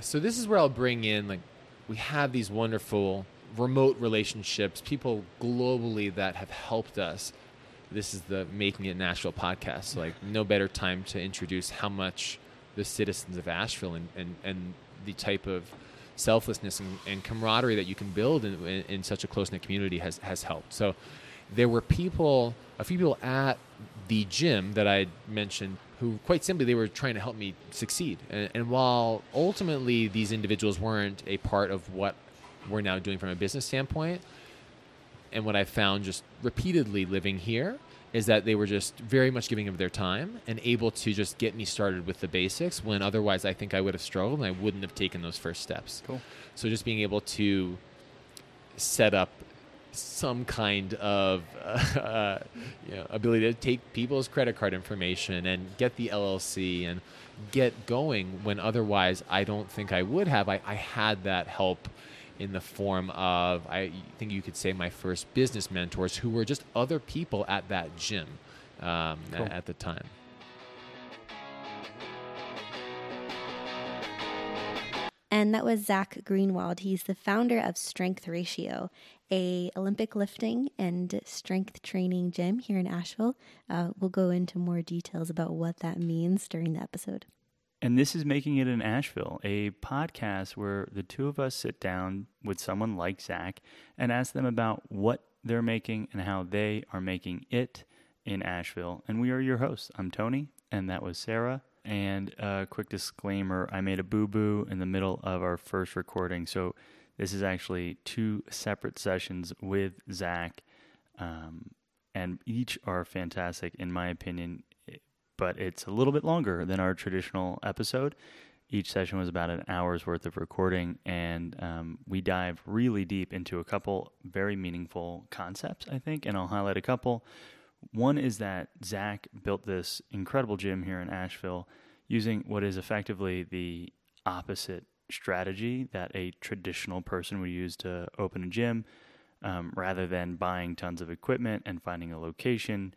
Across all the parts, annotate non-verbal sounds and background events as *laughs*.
So this is where I'll bring in like we have these wonderful remote relationships, people globally that have helped us. This is the Making It in Asheville podcast. So like no better time to introduce how much the citizens of Asheville and, and, and the type of selflessness and, and camaraderie that you can build in, in, in such a close knit community has, has helped. So there were people, a few people at the gym that I mentioned who quite simply they were trying to help me succeed. And, and, while ultimately these individuals weren't a part of what we're now doing from a business standpoint, and what I found just repeatedly living here is that they were just very much giving of their time and able to just get me started with the basics when otherwise I think I would have struggled and I wouldn't have taken those first steps. Cool. So just being able to set up some kind of *laughs* uh, you know, ability to take people's credit card information and get the LLC and get going when otherwise I don't think I would have. I, I had that help in the form of, I think you could say, my first business mentors who were just other people at that gym um, cool. at the time. And that was Zach Greenwald. He's the founder of Strength Ratio, a Olympic lifting and strength training gym here in Asheville. Uh, we'll go into more details about what that means during the episode. And this is Making It in Asheville, a podcast where the two of us sit down with someone like Zach and ask them about what they're making and how they are making it in Asheville. And we are your hosts. I'm Tony, and that was Sarah. And a quick disclaimer I made a boo boo in the middle of our first recording. So this is actually two separate sessions with Zach, um, and each are fantastic, in my opinion, but it's a little bit longer than our traditional episode. Each session was about an hour's worth of recording, and um, we dive really deep into a couple very meaningful concepts, I think, and I'll highlight a couple. One is that Zach built this incredible gym here in Asheville using what is effectively the opposite strategy that a traditional person would use to open a gym. Um, rather than buying tons of equipment and finding a location,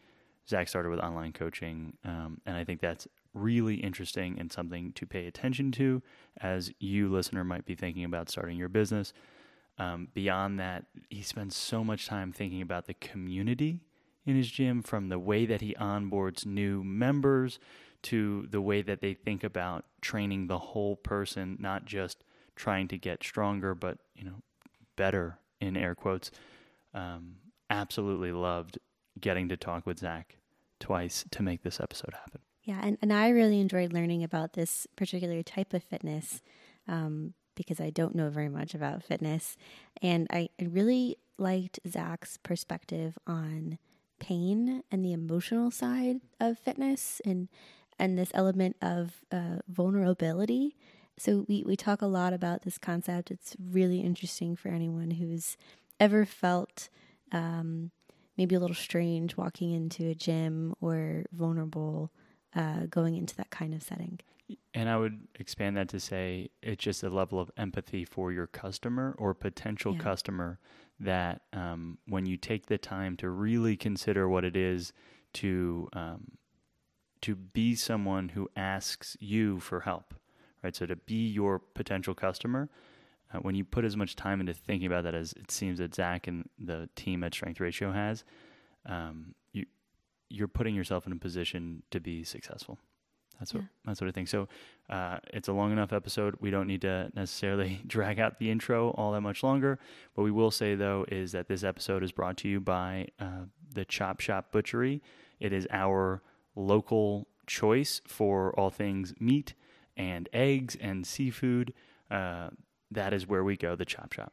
Zach started with online coaching. Um, and I think that's really interesting and something to pay attention to as you, listener, might be thinking about starting your business. Um, beyond that, he spends so much time thinking about the community in his gym from the way that he onboards new members to the way that they think about training the whole person, not just trying to get stronger, but you know, better in air quotes. Um, absolutely loved getting to talk with Zach twice to make this episode happen. Yeah, and, and I really enjoyed learning about this particular type of fitness um, because I don't know very much about fitness. And I, I really liked Zach's perspective on pain and the emotional side of fitness and and this element of uh, vulnerability. So we, we talk a lot about this concept. It's really interesting for anyone who's ever felt um, maybe a little strange walking into a gym or vulnerable uh, going into that kind of setting. And I would expand that to say it's just a level of empathy for your customer or potential yeah. customer that um, when you take the time to really consider what it is to um, to be someone who asks you for help, right? So to be your potential customer, uh, when you put as much time into thinking about that as it seems that Zach and the team at Strength Ratio has, um, you you're putting yourself in a position to be successful. That's what yeah. that's what I think. So uh, it's a long enough episode. We don't need to necessarily *laughs* drag out the intro all that much longer. What we will say though is that this episode is brought to you by uh, the Chop Shop Butchery. It is our local choice for all things meat and eggs and seafood. Uh, that is where we go, the Chop Shop.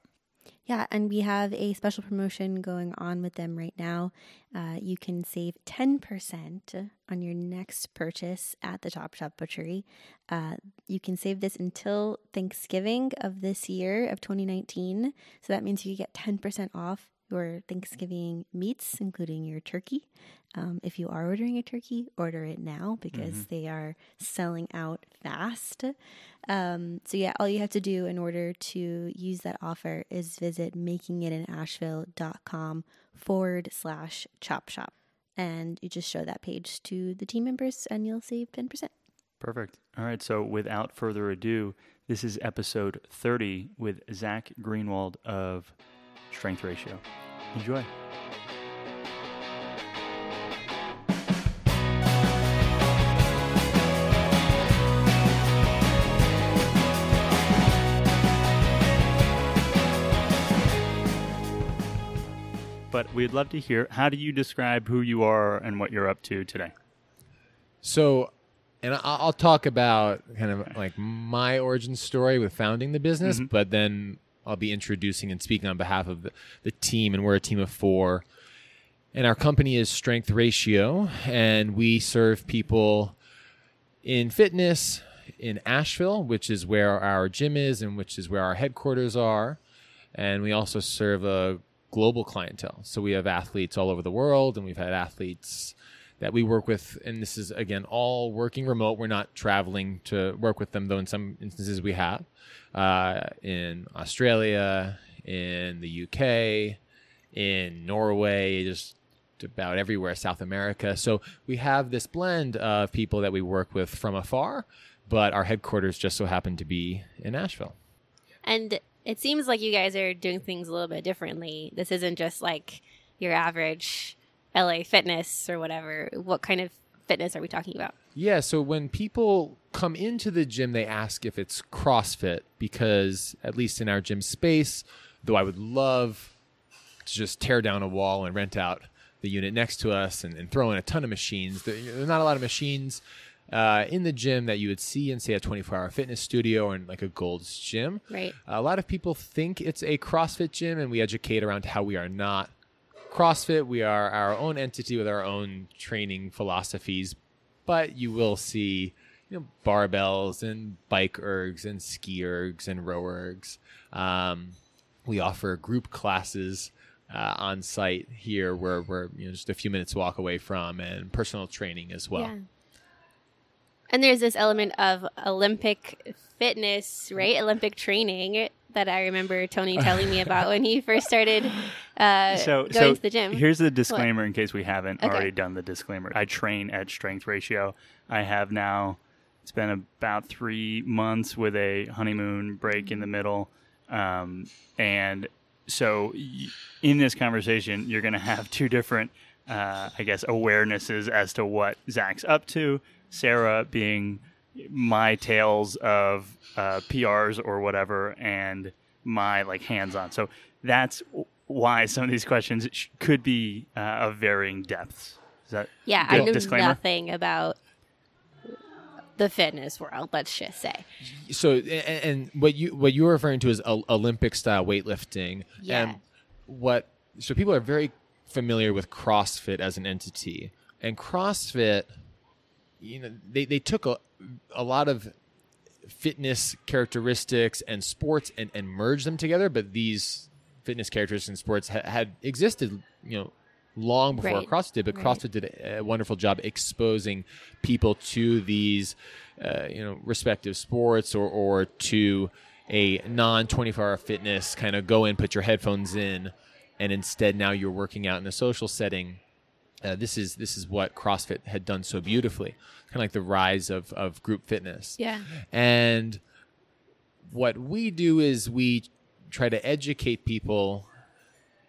Yeah, and we have a special promotion going on with them right now. Uh, you can save 10% on your next purchase at the Chop Shop Butchery. Uh, you can save this until Thanksgiving of this year, of 2019. So that means you get 10% off your Thanksgiving meats, including your turkey. Um, if you are ordering a turkey, order it now because mm-hmm. they are selling out fast. Um, so, yeah, all you have to do in order to use that offer is visit makingitinasheville.com forward slash chop shop. And you just show that page to the team members and you'll save 10%. Perfect. All right. So, without further ado, This is episode 30 with Zach Greenwald of Strength Ratio. Enjoy. But we'd love to hear how do you describe who you are and what you're up to today? So, and I'll talk about kind of like my origin story with founding the business, Mm-hmm. but then I'll be introducing and speaking on behalf of the, the team, and we're a team of four. And our company is Strength Ratio, and we serve people in fitness in Asheville, which is where our gym is and which is where our headquarters are. And we also serve a global clientele. So we have athletes all over the world, and we've had athletes that we work with. And this is, again, all working remote. We're not traveling to work with them, though in some instances we have uh, in Australia, in the UK, in Norway, just about everywhere, South America. So we have this blend of people that we work with from afar, but our headquarters just so happen to be in Asheville. And it seems like you guys are doing things a little bit differently. This isn't just like your average LA fitness or whatever. What kind of fitness are we talking about? Yeah, so when people come into the gym, they ask if it's CrossFit because, at least in our gym space, though I would love to just tear down a wall and rent out the unit next to us and, and throw in a ton of machines, there, are not a lot of machines uh, in the gym that you would see in, say, a 24 hour fitness studio or in like a Gold's gym. Right. A lot of people think it's a CrossFit gym, and we educate around how we are not CrossFit. We are our own entity with our own training philosophies, but you will see you know barbells and bike ergs and ski ergs and row ergs. Um, we offer group classes uh, on site here, where we're you know just a few minutes walk away from, and personal training as well. Yeah. And there's this element of Olympic fitness, right? Olympic training that I remember Tony telling me about when he first started uh, so, going so to the gym. Here's the disclaimer in case we haven't Okay. already done the disclaimer. I train at Strength Ratio. I have now. It's been about three months with a honeymoon break in the middle, um, and so in this conversation, you're going to have two different, uh, I guess, awarenesses as to what Zach's up to. Sarah being my tales of uh, PRs or whatever, and my like hands-on. So that's why some of these questions sh- could be uh, of varying depths. Is that yeah, I know disclaimer? nothing about the fitness world. Let's just say. so and, and what you what you're referring to is o- Olympic style weightlifting. Yeah. And what so people are very familiar with CrossFit as an entity, and CrossFit, you know, they they took a a lot of fitness characteristics and sports and, and merged them together, but these fitness characteristics and sports ha- had existed, you know, long before Right. CrossFit did. But Right. CrossFit did a wonderful job exposing people to these, uh, you know, respective sports or or to a non twenty four hour fitness kind of go in, put your headphones in, and instead now you're working out in a social setting. Uh, this is this is what CrossFit had done so beautifully, kind of like the rise of of group fitness. Yeah. And what we do is we try to educate people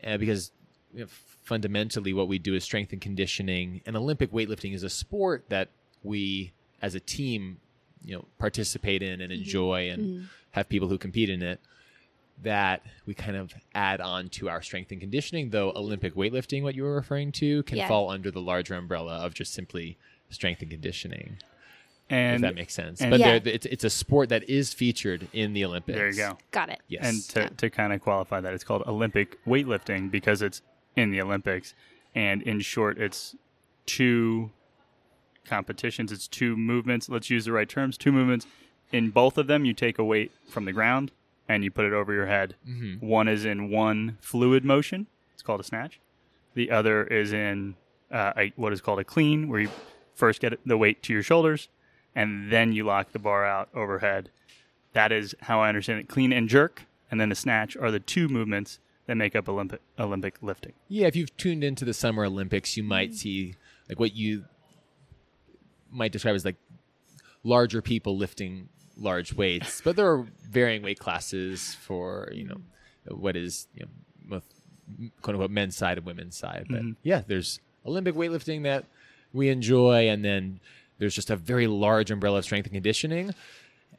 uh, because you know, fundamentally what we do is strength and conditioning and Olympic weightlifting is a sport that we as a team you know participate in and mm-hmm. enjoy and mm-hmm. have people who compete in it that we kind of add on to our strength and conditioning though Olympic weightlifting what you were referring to can Yeah. fall under the larger umbrella of just simply strength and conditioning if that makes sense. but Yeah. it's, it's a sport that is featured in the Olympics. there you go. Got it. Yes. And to, to kind of qualify that, it's called Olympic weightlifting because it's in the Olympics. And in short, it's two competitions, it's two movements. Let's use the right terms two movements. In both of them, you take a weight from the ground and you put it over your head. One is in one fluid motion, it's called a snatch. The other is in uh, a, what is called a clean, where you first get the weight to your shoulders and then you lock the bar out overhead. That is how I understand it. Clean and jerk, and then a snatch are the two movements that make up Olympic Olympic lifting. yeah, if you've tuned into the Summer Olympics, you Mm-hmm. might see like what you might describe as like larger people lifting large weights, but there are varying weight classes for you know what is you know both quote unquote men's side and women's side. But Mhm. yeah, there's Olympic weightlifting that we enjoy, and then there's just a very large umbrella of strength and conditioning,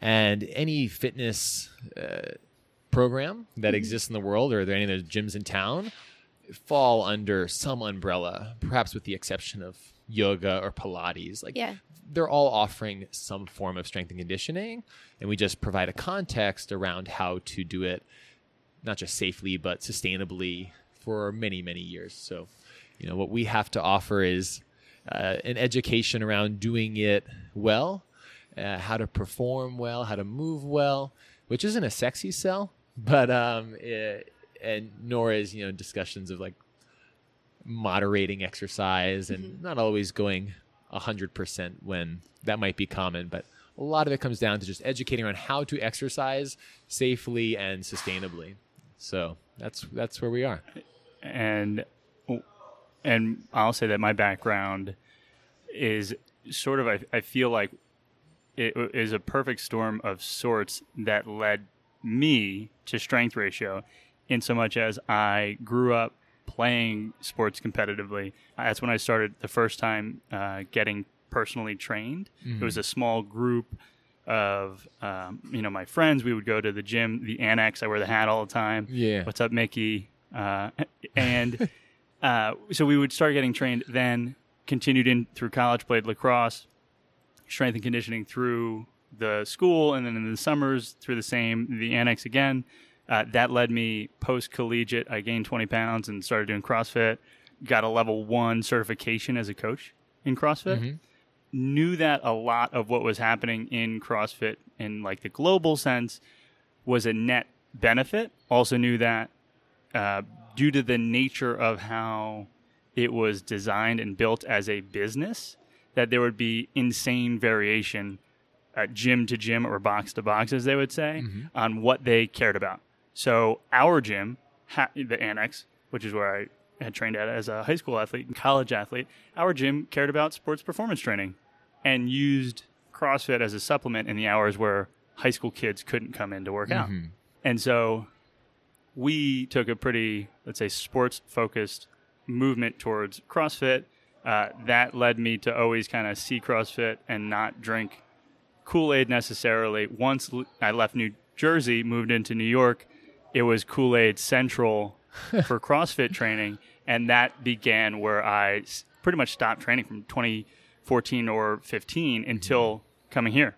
and any fitness uh, program that exists in the world, or are there any of the gyms in town, fall under some umbrella, perhaps with the exception of yoga or Pilates. Like Yeah. they're all offering some form of strength and conditioning, and we just provide a context around how to do it, not just safely but sustainably for many many years. So, you know, what we have to offer is uh, an education around doing it well, uh, how to perform well, how to move well, which isn't a sexy sell, *laughs* but um, it, and nor is you know discussions of like moderating exercise and not always going 100% when that might be common but a lot of it comes down to just educating on how to exercise safely and sustainably. So that's that's where we are. And and I'll say that my background is sort of I, I feel like it is a perfect storm of sorts that led me to strength ratio in so much as I grew up playing sports competitively. That's when I started the first time uh, getting personally trained. It was a small group of um, you know my friends. We would go to the gym, the annex. I wear the hat all the time. Yeah. What's up, Mickey? Uh, *laughs* and *laughs* uh, so we would start getting trained. Then continued in through college, played lacrosse, strength and conditioning through the school, and then in the summers through the same the annex again. Uh, that led me post collegiate. I gained 20 pounds and started doing CrossFit. Got a level one certification as a coach in CrossFit. Knew that a lot of what was happening in CrossFit in like the global sense was a net benefit. Also knew that uh, due to the nature of how it was designed and built as a business, that there would be insane variation, uh, gym to gym or box to box, as they would say, on what they cared about. So our gym, ha- the annex, which is where I had trained at as a high school athlete and college athlete, our gym cared about sports performance training and used CrossFit as a supplement in the hours where high school kids couldn't come in to work out. And so we took a pretty, let's say, sports focused movement towards CrossFit. Uh, that led me to always kind of see CrossFit and not drink Kool Aid necessarily. Once I left New Jersey, moved into New York, it was Kool Aid Central *laughs* for CrossFit training. And that began where I pretty much stopped training from 2014 or 15 until coming here.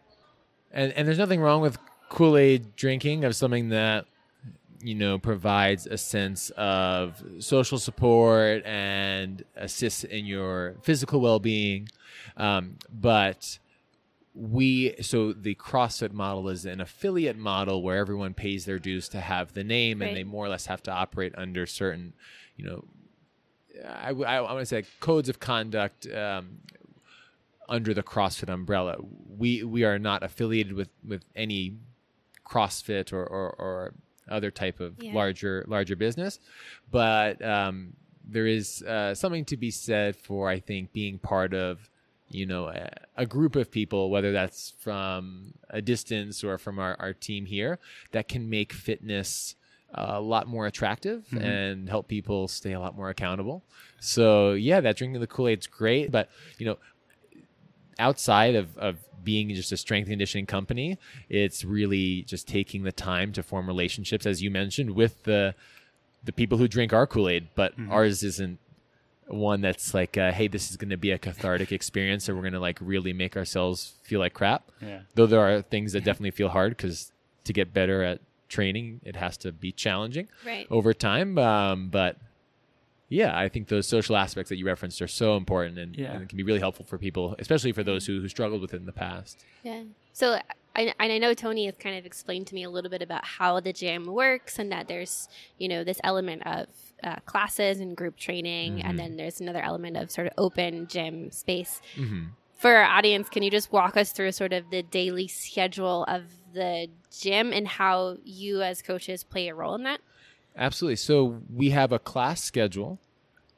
and and there's nothing wrong with Kool-Aid drinking of something that you know provides a sense of social support and assists in your physical well-being um, but we so the CrossFit model is an affiliate model where everyone pays their dues to have the name and they more or less have to operate under certain you know I, I, want to say codes of conduct um, under the CrossFit umbrella. We we are not affiliated with with any CrossFit or or, or other type of Yeah. larger larger business, but um, there is uh, something to be said for I think being part of you know a, a group of people, whether that's from a distance or from our, our team here, that can make fitness uh, a lot more attractive mm-hmm. and help people stay a lot more accountable. So yeah, that drinking the Kool Aid's great, but you know outside of, of being just a strength conditioning company, it's really just taking the time to form relationships, as you mentioned, with the the people who drink our Kool Aid. But mm-hmm. ours isn't one that's like, uh, hey, this is going to be a cathartic experience, or we're going to like really make ourselves feel like crap. Yeah. Though there are things that definitely feel hard because to get better at training, it has to be challenging Right. over time. Um, but yeah, I think those social aspects that you referenced are so important and, Yeah. and can be really helpful for people, especially for those who, who struggled with it in the past. Yeah. So I, and I know Tony has kind of explained to me a little bit about how the gym works and that there's, you know, this element of uh, classes and group training, and mm-hmm. then there's another element of sort of open gym space. Mm-hmm. For our audience, can you just walk us through sort of the daily schedule of the gym and how you as coaches play a role in that? Absolutely. So we have a class schedule,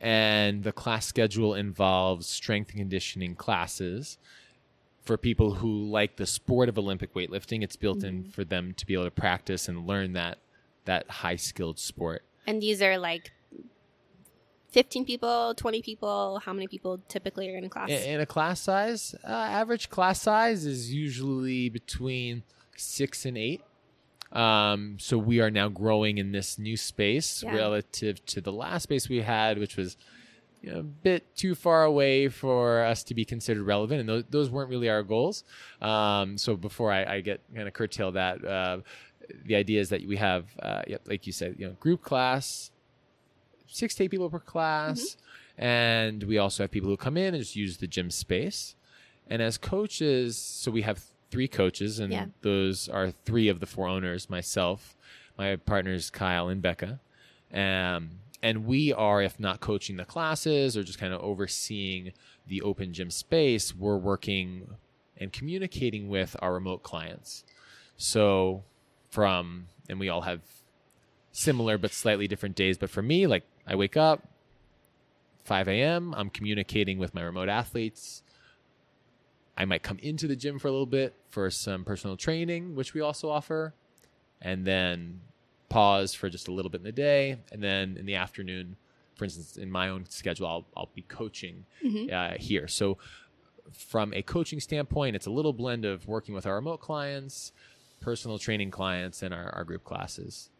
and the class schedule involves strength and conditioning classes for people who like the sport of Olympic weightlifting, it's built in mm-hmm. for them to be able to practice and learn that that high skilled sport. And these are like 15 people, 20 people. How many people typically are in a class? In, in a class size, uh, average class size is usually between six and eight. Um, so we are now growing in this new space Yeah. relative to the last space we had, which was you know, a bit too far away for us to be considered relevant, and those, those weren't really our goals. Um, so before I, I get kind of curtail that, uh, the idea is that we have, uh, like you said, you know, group class, six to eight people per class, and we also have people who come in and just use the gym space. And as coaches, so we have three coaches, and Yeah. those are three of the four owners myself, my partners Kyle and Becca. Um, and we are, if not coaching the classes or just kind of overseeing the open gym space, we're working and communicating with our remote clients. So, from, and we all have similar but slightly different days. But for me, like I wake up, 5 a.m., I'm communicating with my remote athletes. I might come into the gym for a little bit for some personal training, which we also offer, and then pause for just a little bit in the day. And then in the afternoon, for instance, in my own schedule, I'll, I'll be coaching uh, here. So, from a coaching standpoint, it's a little blend of working with our remote clients, personal training clients, and our, our group classes.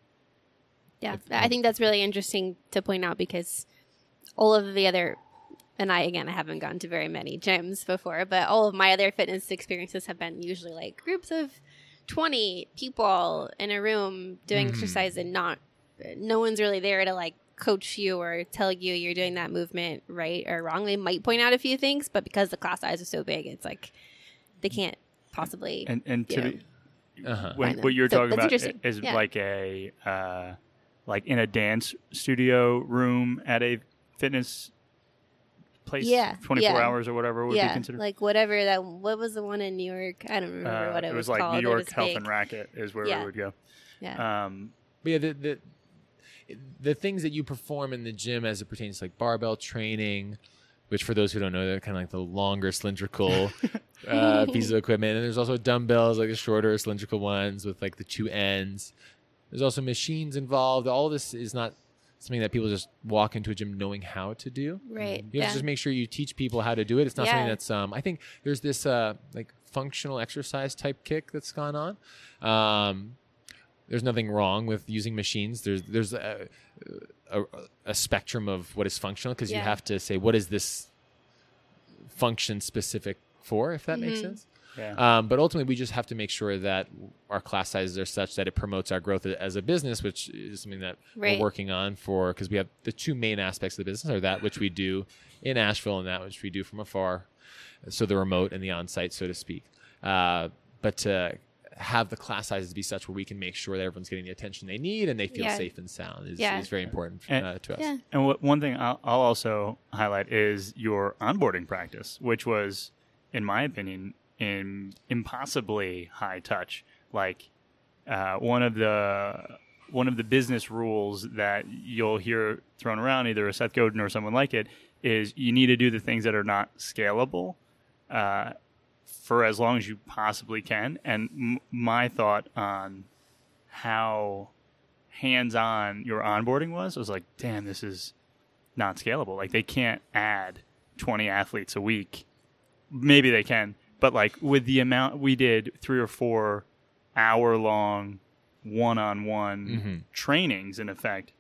Yeah, I think that's really interesting to point out because all of the other, and I again, I haven't gone to very many gyms before, but all of my other fitness experiences have been usually like groups of 20 people in a room doing mm. exercise and not, no one's really there to like coach you or tell you you're doing that movement right or wrong. They might point out a few things, but because the class size is so big, it's like they can't possibly. And and to Yeah. be, Uh-huh. when, what you're So talking about is Yeah. like a uh, like in a dance studio room at a fitness place, Yeah, 24 yeah. hours or whatever would be yeah, considered. like whatever that. What was the one in New York? I don't remember Uh, what it, was, It was, like called. New York Health big. and Racquet is where Yeah. we would go. Yeah. Um, But yeah, the, the the things that you perform in the gym as it pertains to like barbell training, which for those who don't know, they're kind of like the longer cylindrical *laughs* uh, pieces of equipment. And there's also dumbbells, like the shorter cylindrical ones with like the two ends. There's also machines involved. All this is not something that people just walk into a gym knowing how to do. Right. You have yeah. to just make sure you teach people how to do it. It's not something that's um I think there's this uh like functional exercise type kick that's gone on. Um there's nothing wrong with using machines. There's there's a a, a spectrum of what is functional because you have to say what is this function specific for if that makes Mhm. sense. yeah. Um, but ultimately, we just have to make sure that our class sizes are such that it promotes our growth as a business, which is something that Right. we're working on for because we have the two main aspects of the business are that which we do in Asheville and that which we do from afar, so the remote and the on-site, so to speak. Uh, but to have the class sizes be such where we can make sure that everyone's getting the attention they need and they feel Yeah. safe and sound is, Yeah. is very important And- uh, to us. Yeah. And what, one thing I'll, I'll also highlight is your onboarding practice, which was, in my opinion, in impossibly high touch. Like uh, one of the one of the business rules that you'll hear thrown around, either a Seth Godin or someone like it, is you need to do the things that are not scalable uh, for as long as you possibly can. And m- my thought on how hands-on your onboarding was, was like, damn, this is not scalable. Like they can't add 20 athletes a week. Maybe they can, but like with the amount we did three or four hour long one-on-one Mhm. trainings in effect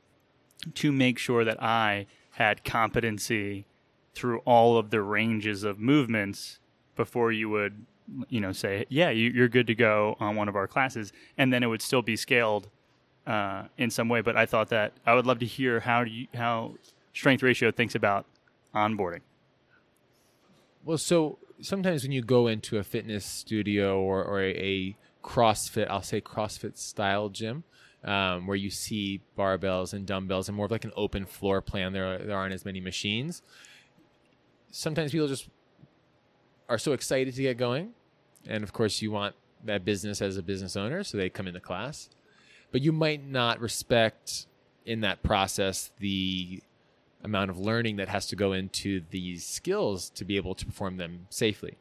to make sure that I had competency through all of the ranges of movements before you would you know say yeah you, you're good to go on one of our classes and then it would still be scaled uh, in some way but i thought that i would love to hear how you how strength ratio thinks about onboarding Well, so sometimes when you go into a fitness studio or, or a, a CrossFit, I'll say CrossFit style gym, um, where you see barbells and dumbbells and more of like an open floor plan, there, there aren't as many machines. Sometimes people just are so excited to get going. And of course, you want that business as a business owner, so they come into class. But you might not respect in that process the amount of learning that has to go into these skills to be able to perform them safely.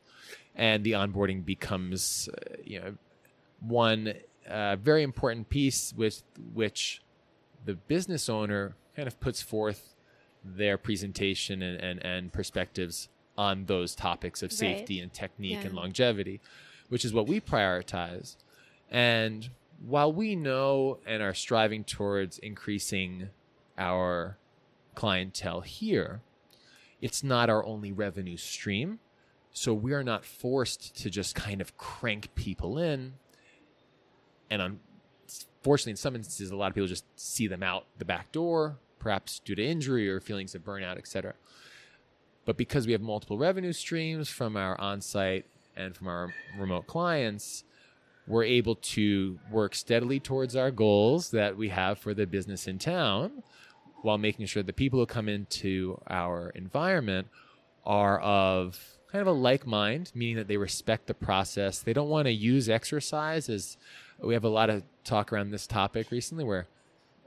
and the onboarding becomes uh, you know one uh, very important piece with which the business owner kind of puts forth their presentation and, and, and perspectives on those topics of safety and technique Yeah. and longevity, which is what we prioritize. And while we know and are striving towards increasing our clientele here, it's not our only revenue stream. So we are not forced to just kind of crank people in. And unfortunately, in some instances, a lot of people just see them out the back door, perhaps due to injury or feelings of burnout, etc. But because we have multiple revenue streams from our on site and from our remote clients, we're able to work steadily towards our goals that we have for the business in town while making sure the people who come into our environment are of kind of a like mind, meaning that they respect the process. They don't want to use exercise as we have a lot of talk around this topic recently where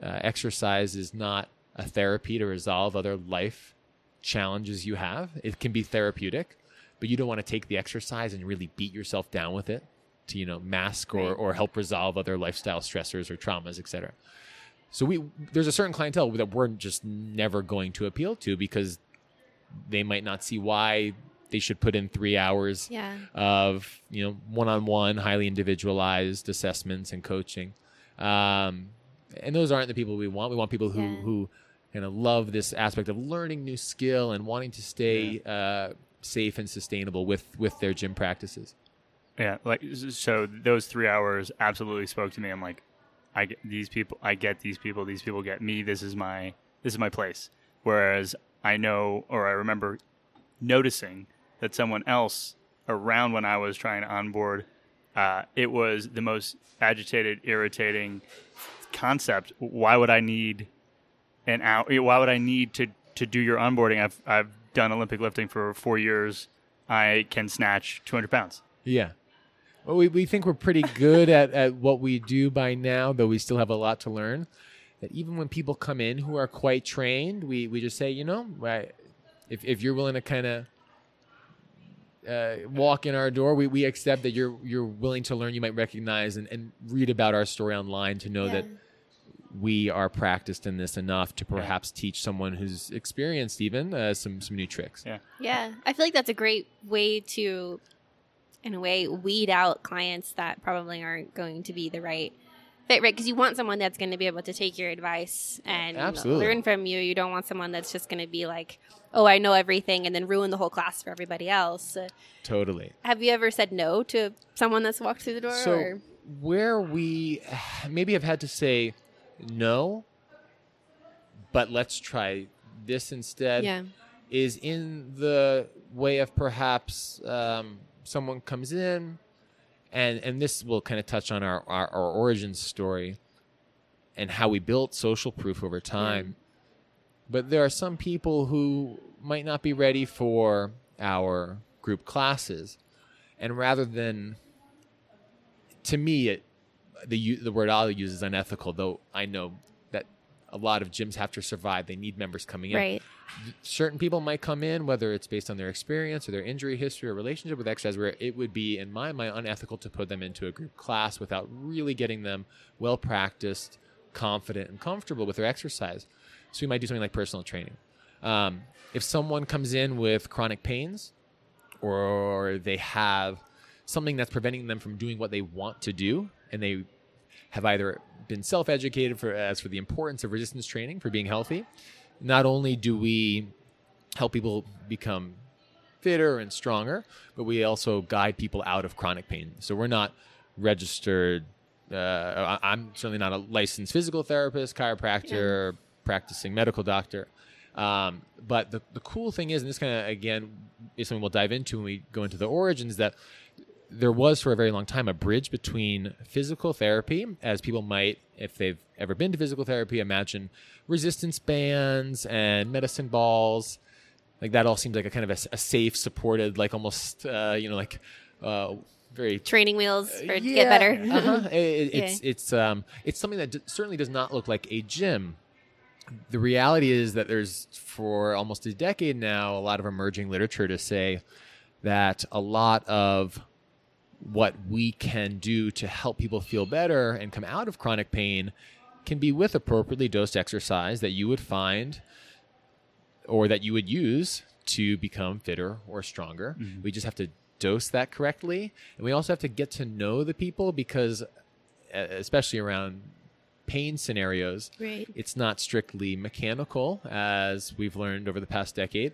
uh, exercise is not a therapy to resolve other life challenges you have. It can be therapeutic, but you don't want to take the exercise and really beat yourself down with it to, you know, mask or, or help resolve other lifestyle stressors or traumas, etc. So we there's a certain clientele that we're just never going to appeal to because they might not see why they should put in three hours Yeah. of you know one-on-one, highly individualized assessments and coaching. Um, and those aren't the people we want. We want people who Yeah. who kind of love this aspect of learning new skill and wanting to stay uh, safe and sustainable with with their gym practices. Yeah, like so those three hours absolutely spoke to me. I'm like, I get these people. I get these people. These people get me. This is my this is my place. Whereas I know or I remember noticing that someone else around when I was trying to onboard, uh, it was the most agitated, irritating concept. Why would I need an hour? Why would I need to to do your onboarding? I've I've done Olympic lifting for four years. I can snatch 200 pounds. Yeah. Well, we, we think we're pretty good at, at what we do by now, though we still have a lot to learn. That even when people come in who are quite trained, we, we just say, you know, right, if, if you're willing to kind of uh, walk in our door, we, we accept that you're you're willing to learn. You might recognize and, and read about our story online to know Yeah. that we are practiced in this enough to perhaps teach someone who's experienced even uh, some some new tricks. Yeah. Yeah, I feel like that's a great way to, in a way, weed out clients that probably aren't going to be the right fit, right? Because you want someone that's going to be able to take your advice and Absolutely. learn from you. You don't want someone that's just going to be like, "Oh, I know everything," and then ruin the whole class for everybody else. Totally. have you ever said no to someone that's walked through the door? So or? where we maybe have had to say no, but let's try this instead Yeah, is in the way of perhaps um, someone comes in and and this will kind of touch on our, our, our origin story and how we built social proof over time. But there are some people who might not be ready for our group classes. And rather than to me it the the word I'll use is unethical, though I know that a lot of gyms have to survive. They need members coming in right. certain people might come in, whether it's based on their experience or their injury history or relationship with exercise, where it would be, in my mind, unethical to put them into a group class without really getting them well practiced, confident, and comfortable with their exercise. So we might do something like personal training. Um, if someone comes in with chronic pains or they have something that's preventing them from doing what they want to do and they have either been self-educated for as for the importance of resistance training for being healthy not only do we help people become fitter and stronger but we also guide people out of chronic pain. So we're not registered uh, I- i'm certainly not a licensed physical therapist chiropractor practicing medical doctor. Um, but the, the cool thing is and this kind of again is something we'll dive into when we go into the origins that there was for a very long time a bridge between physical therapy, as people might, if they've ever been to physical therapy, imagine resistance bands and medicine balls. Like that all seems like a kind of a, a safe, supported, like almost, uh, you know, like uh, very Training wheels for to yeah, get better. uh-huh. It- *laughs* it- it's it's um it's something that d- certainly does not look like a gym. The reality is that there's for almost a decade now a lot of emerging literature to say that a lot of what we can do to help people feel better and come out of chronic pain can be with appropriately dosed exercise that you would find or that you would use to become fitter or stronger. Mm-hmm. We just have to dose that correctly. And we also have to get to know the people because, uh, especially around pain scenarios, Right. it's not strictly mechanical, as we've learned over the past decade.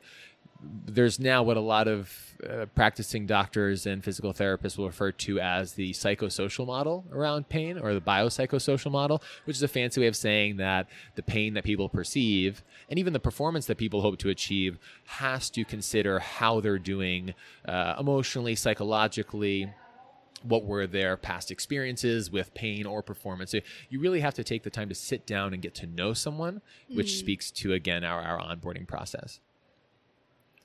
There's now what a lot of uh, practicing doctors and physical therapists will refer to as the psychosocial model around pain or the biopsychosocial model, which is a fancy way of saying that the pain that people perceive and even the performance that people hope to achieve has to consider how they're doing uh, emotionally, psychologically, what were their past experiences with pain or performance. So you really have to take the time to sit down and get to know someone, which speaks to again our, our onboarding process.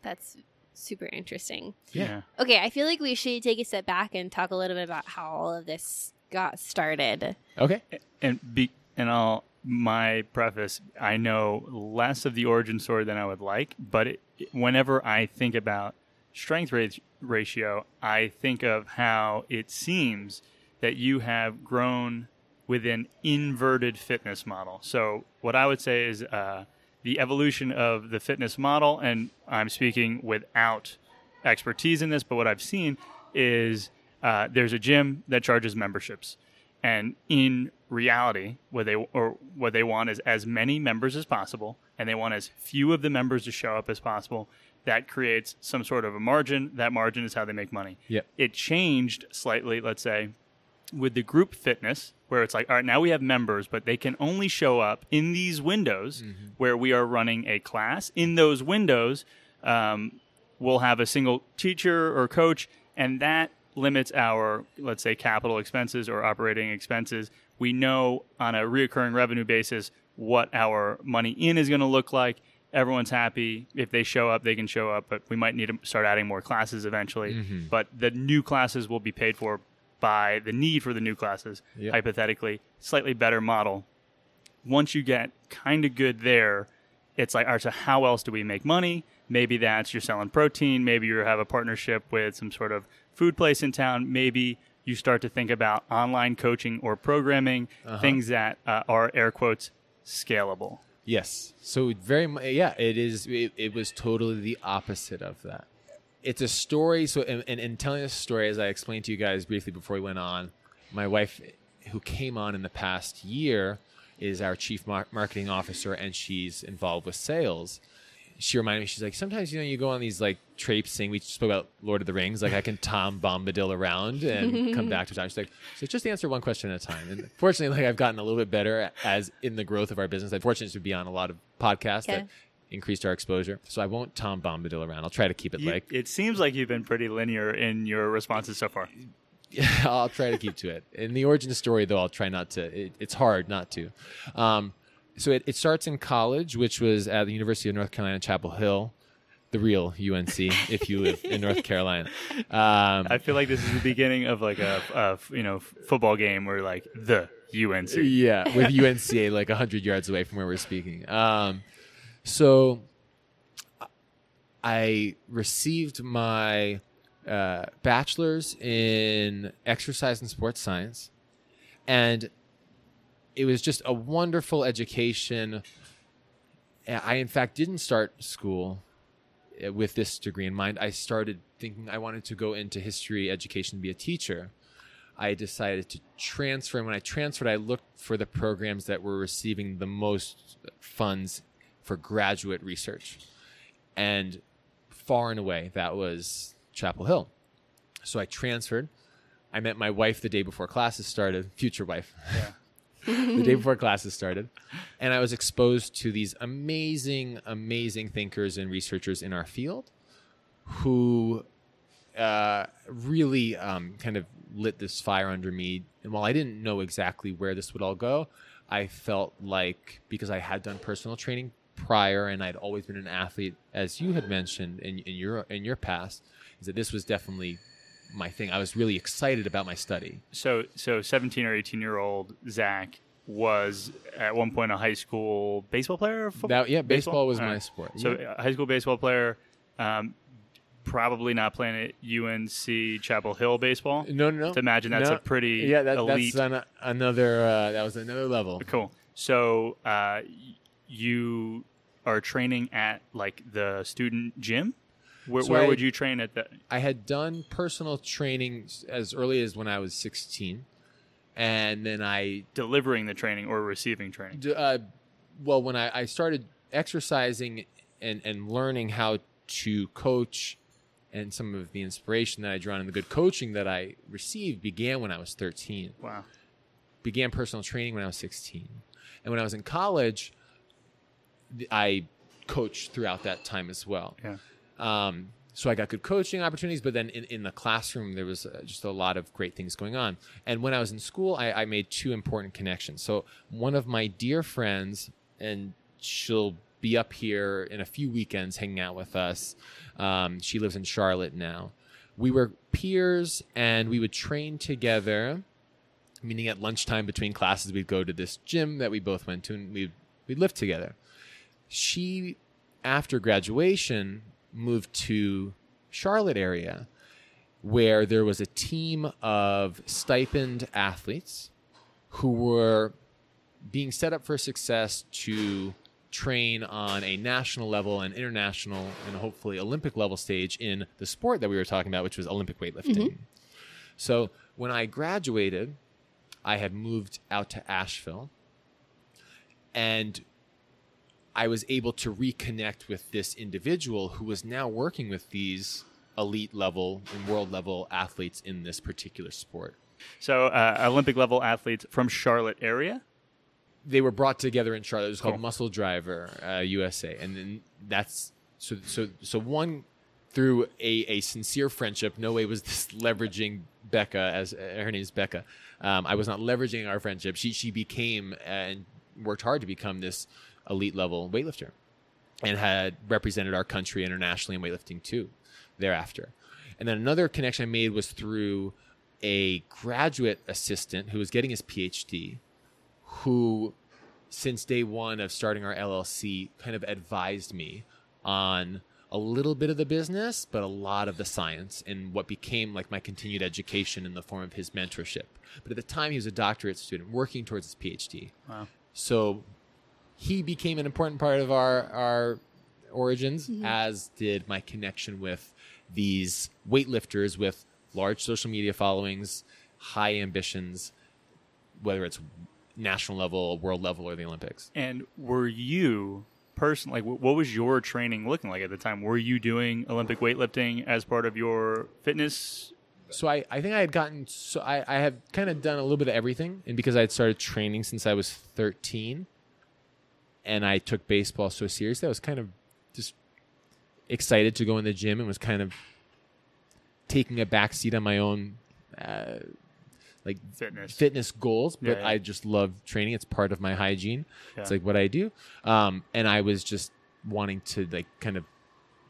That's super interesting. Yeah. Okay, I feel like we should take a step back and talk a little bit about how all of this got started. Okay. and be and I'll my preface. I know less of the origin story than I would like, but it, whenever I think about strength ra- ratio, I think of how it seems that you have grown with an inverted fitness model. So what I would say is uh, the evolution of the fitness model, and I'm speaking without expertise in this, but what I've seen is uh, there's a gym that charges memberships, and in reality, what they or what they want is as many members as possible, and they want as few of the members to show up as possible. That creates some sort of a margin. That margin is how they make money. Yep. It changed slightly, let's say, with the group fitness, where it's like, all right, now we have members, but they can only show up in these windows where we are running a class. In those windows, um, we'll have a single teacher or coach, and that limits our, let's say, capital expenses or operating expenses. We know on a reoccurring revenue basis what our money in is going to look like. Everyone's happy. If they show up, they can show up, but we might need to start adding more classes eventually. But the new classes will be paid for by the need for the new classes, Yep. hypothetically. Slightly better model. Once you get kind of good there, it's like, all right, so how else do we make money? Maybe that's you're selling protein. Maybe you have a partnership with some sort of food place in town. Maybe you start to think about online coaching or programming, things that uh, are air quotes scalable. Yes. So very mu- yeah, it is. It, it was totally the opposite of that. It's a story. So and, and, and telling this story, as I explained to you guys briefly before we went on, my wife, who came on in the past year, is our chief mar- marketing officer, and she's involved with sales. She reminded me, she's like, sometimes you know you go on these like traipsing. We spoke about Lord of the Rings, like I can Tom Bombadil around and *laughs* come back to time. She's like, so just answer one question at a time. And fortunately, like I've gotten a little bit better as in the growth of our business. I'm fortunate to be on a lot of podcasts Okay. that increased our exposure. So I won't Tom Bombadil around. I'll try to keep it You- like it seems like you've been pretty linear in your responses so far. *laughs* I'll try to keep to it. In the origin story, though, I'll try not to. It, it's hard not to. Um, so it, it starts in college, which was at the University of North Carolina, Chapel Hill, the real UNC, if you live in North Carolina. Um, I feel like this is the beginning of like a, a you know football game where like the UNC. yeah, with UNCA like hundred yards away from where we're speaking. Um, so I received my uh, bachelor's in exercise and sports science, and it was just a wonderful education. I, in fact, didn't start school uh, with this degree in mind. I started thinking I wanted to go into history education, be a teacher. I decided to transfer. And when I transferred, I looked for the programs that were receiving the most funds for graduate research. And far and away, that was Chapel Hill. So I transferred. I met my wife the day before classes started, future wife. *laughs* the day *laughs* before classes started. And I was exposed to these amazing, amazing thinkers and researchers in our field who uh, really um, kind of lit this fire under me. And while I didn't know exactly where this would all go, I felt like because I had done personal training prior and I'd always been an athlete, as you had mentioned in, in your in your past, is that this was definitely my thing. I was really excited about my study. So so 17 or 18 year old Zach was at one point a high school baseball player. Football? That, yeah, baseball, was All my right. sport. So Yeah. a high school baseball player, um, probably not playing at UNC Chapel Hill baseball. No, no, no. To imagine that's No. a pretty yeah. That, elite. that's an, another. Uh, that was another level. Cool. So uh, you are training at like the student gym. Where, So where I- would you train at the? I had done personal training as early as when I was 16, and then I delivering the training or receiving training? d- uh, well, when I, I started exercising and, and learning how to coach, and some of the inspiration that I drawn and the good coaching that I received began when I was 13. Wow. Began personal training when I was 16, and when I was in college, I coached throughout that time as well. Yeah. Um, so I got good coaching opportunities, but then in, in the classroom, there was uh, just a lot of great things going on. And when I was in school, I, I made two important connections. So one of my dear friends, and she'll be up here in a few weekends hanging out with us. Um, she lives in Charlotte now. We were peers, and we would train together. Meaning at lunchtime between classes, we'd go to this gym that we both went to, and we'd we'd live together. She, after graduation, moved to Charlotte area where there was a team of stipend athletes who were being set up for success to train on a national level and international and hopefully Olympic level stage in the sport that we were talking about, which was Olympic weightlifting. Mm-hmm. So when I graduated, I had moved out to Asheville and I was able to reconnect with this individual who was now working with these elite level and world level athletes in this particular sport. So uh, Olympic level athletes from Charlotte area. They were brought together in Charlotte. It was called Cool. Muscle Driver uh, USA, and then that's so so so one through a, a sincere friendship. No way was this *laughs* leveraging Becca as uh, her name is Becca. Um, I was not leveraging our friendship. She she became and worked hard to become this elite level weightlifter, and had represented our country internationally in weightlifting too. Thereafter, and then another connection I made was through a graduate assistant who was getting his PhD, who since day one of starting our LLC kind of advised me on a little bit of the business, but a lot of the science and what became like my continued education in the form of his mentorship. But at the time, he was a doctorate student working towards his PhD. Wow. So he became an important part of our our origins, mm-hmm. as did my connection with these weightlifters with large social media followings, high ambitions, whether it's national level, world level, or the Olympics. And were you personally, like, what was your training looking like at the time? Were you doing Olympic weightlifting as part of your fitness? So I, I think I had gotten so I, I have kind of done a little bit of everything, and because I had started training since I was thirteen, and I took baseball so seriously, I was kind of just excited to go in the gym and was kind of taking a back seat on my own uh, like Fitness. fitness goals, but Yeah, yeah. I just love training. It's part of my hygiene. It's like what I do. Um, and I was just wanting to like kind of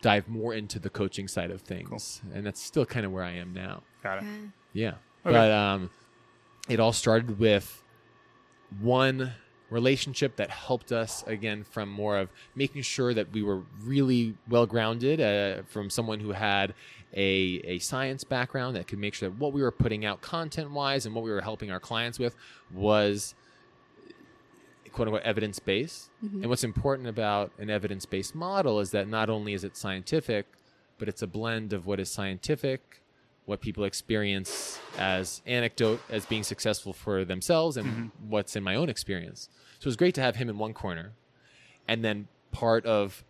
dive more into the coaching side of things, and that's still kind of where I am now. Got it. Yeah. Okay. But um, it all started with one relationship that helped us again from more of making sure that we were really well grounded uh, from someone who had a, a science background that could make sure that what we were putting out content wise and what we were helping our clients with was quote unquote evidence based. And what's important about an evidence based model is that not only is it scientific, but it's a blend of what is scientific, what people experience as anecdote as being successful for themselves, and mm-hmm. what's in my own experience. So it was great to have him in one corner. And then part of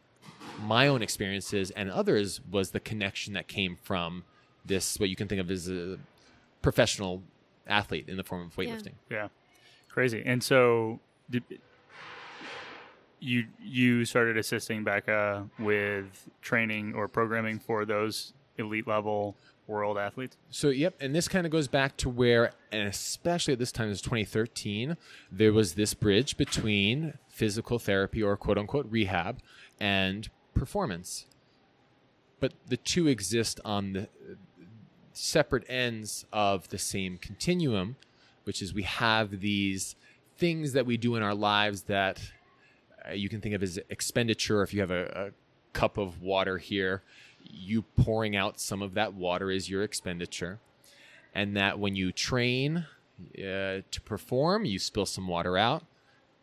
my own experiences and others was the connection that came from this, what you can think of as a professional athlete in the form of weightlifting. Yeah. Crazy. And so did, you you started assisting Becca with training or programming for those elite level world athletes? So, yep, and this kind of goes back to where, and especially at this time, it's 2013, there was this bridge between physical therapy or quote unquote rehab and performance. But the two exist on the separate ends of the same continuum, which is we have these things that we do in our lives that uh, you can think of as expenditure. If you have a, a cup of water here, you pouring out some of that water is your expenditure, and that when you train uh, to perform, you spill some water out,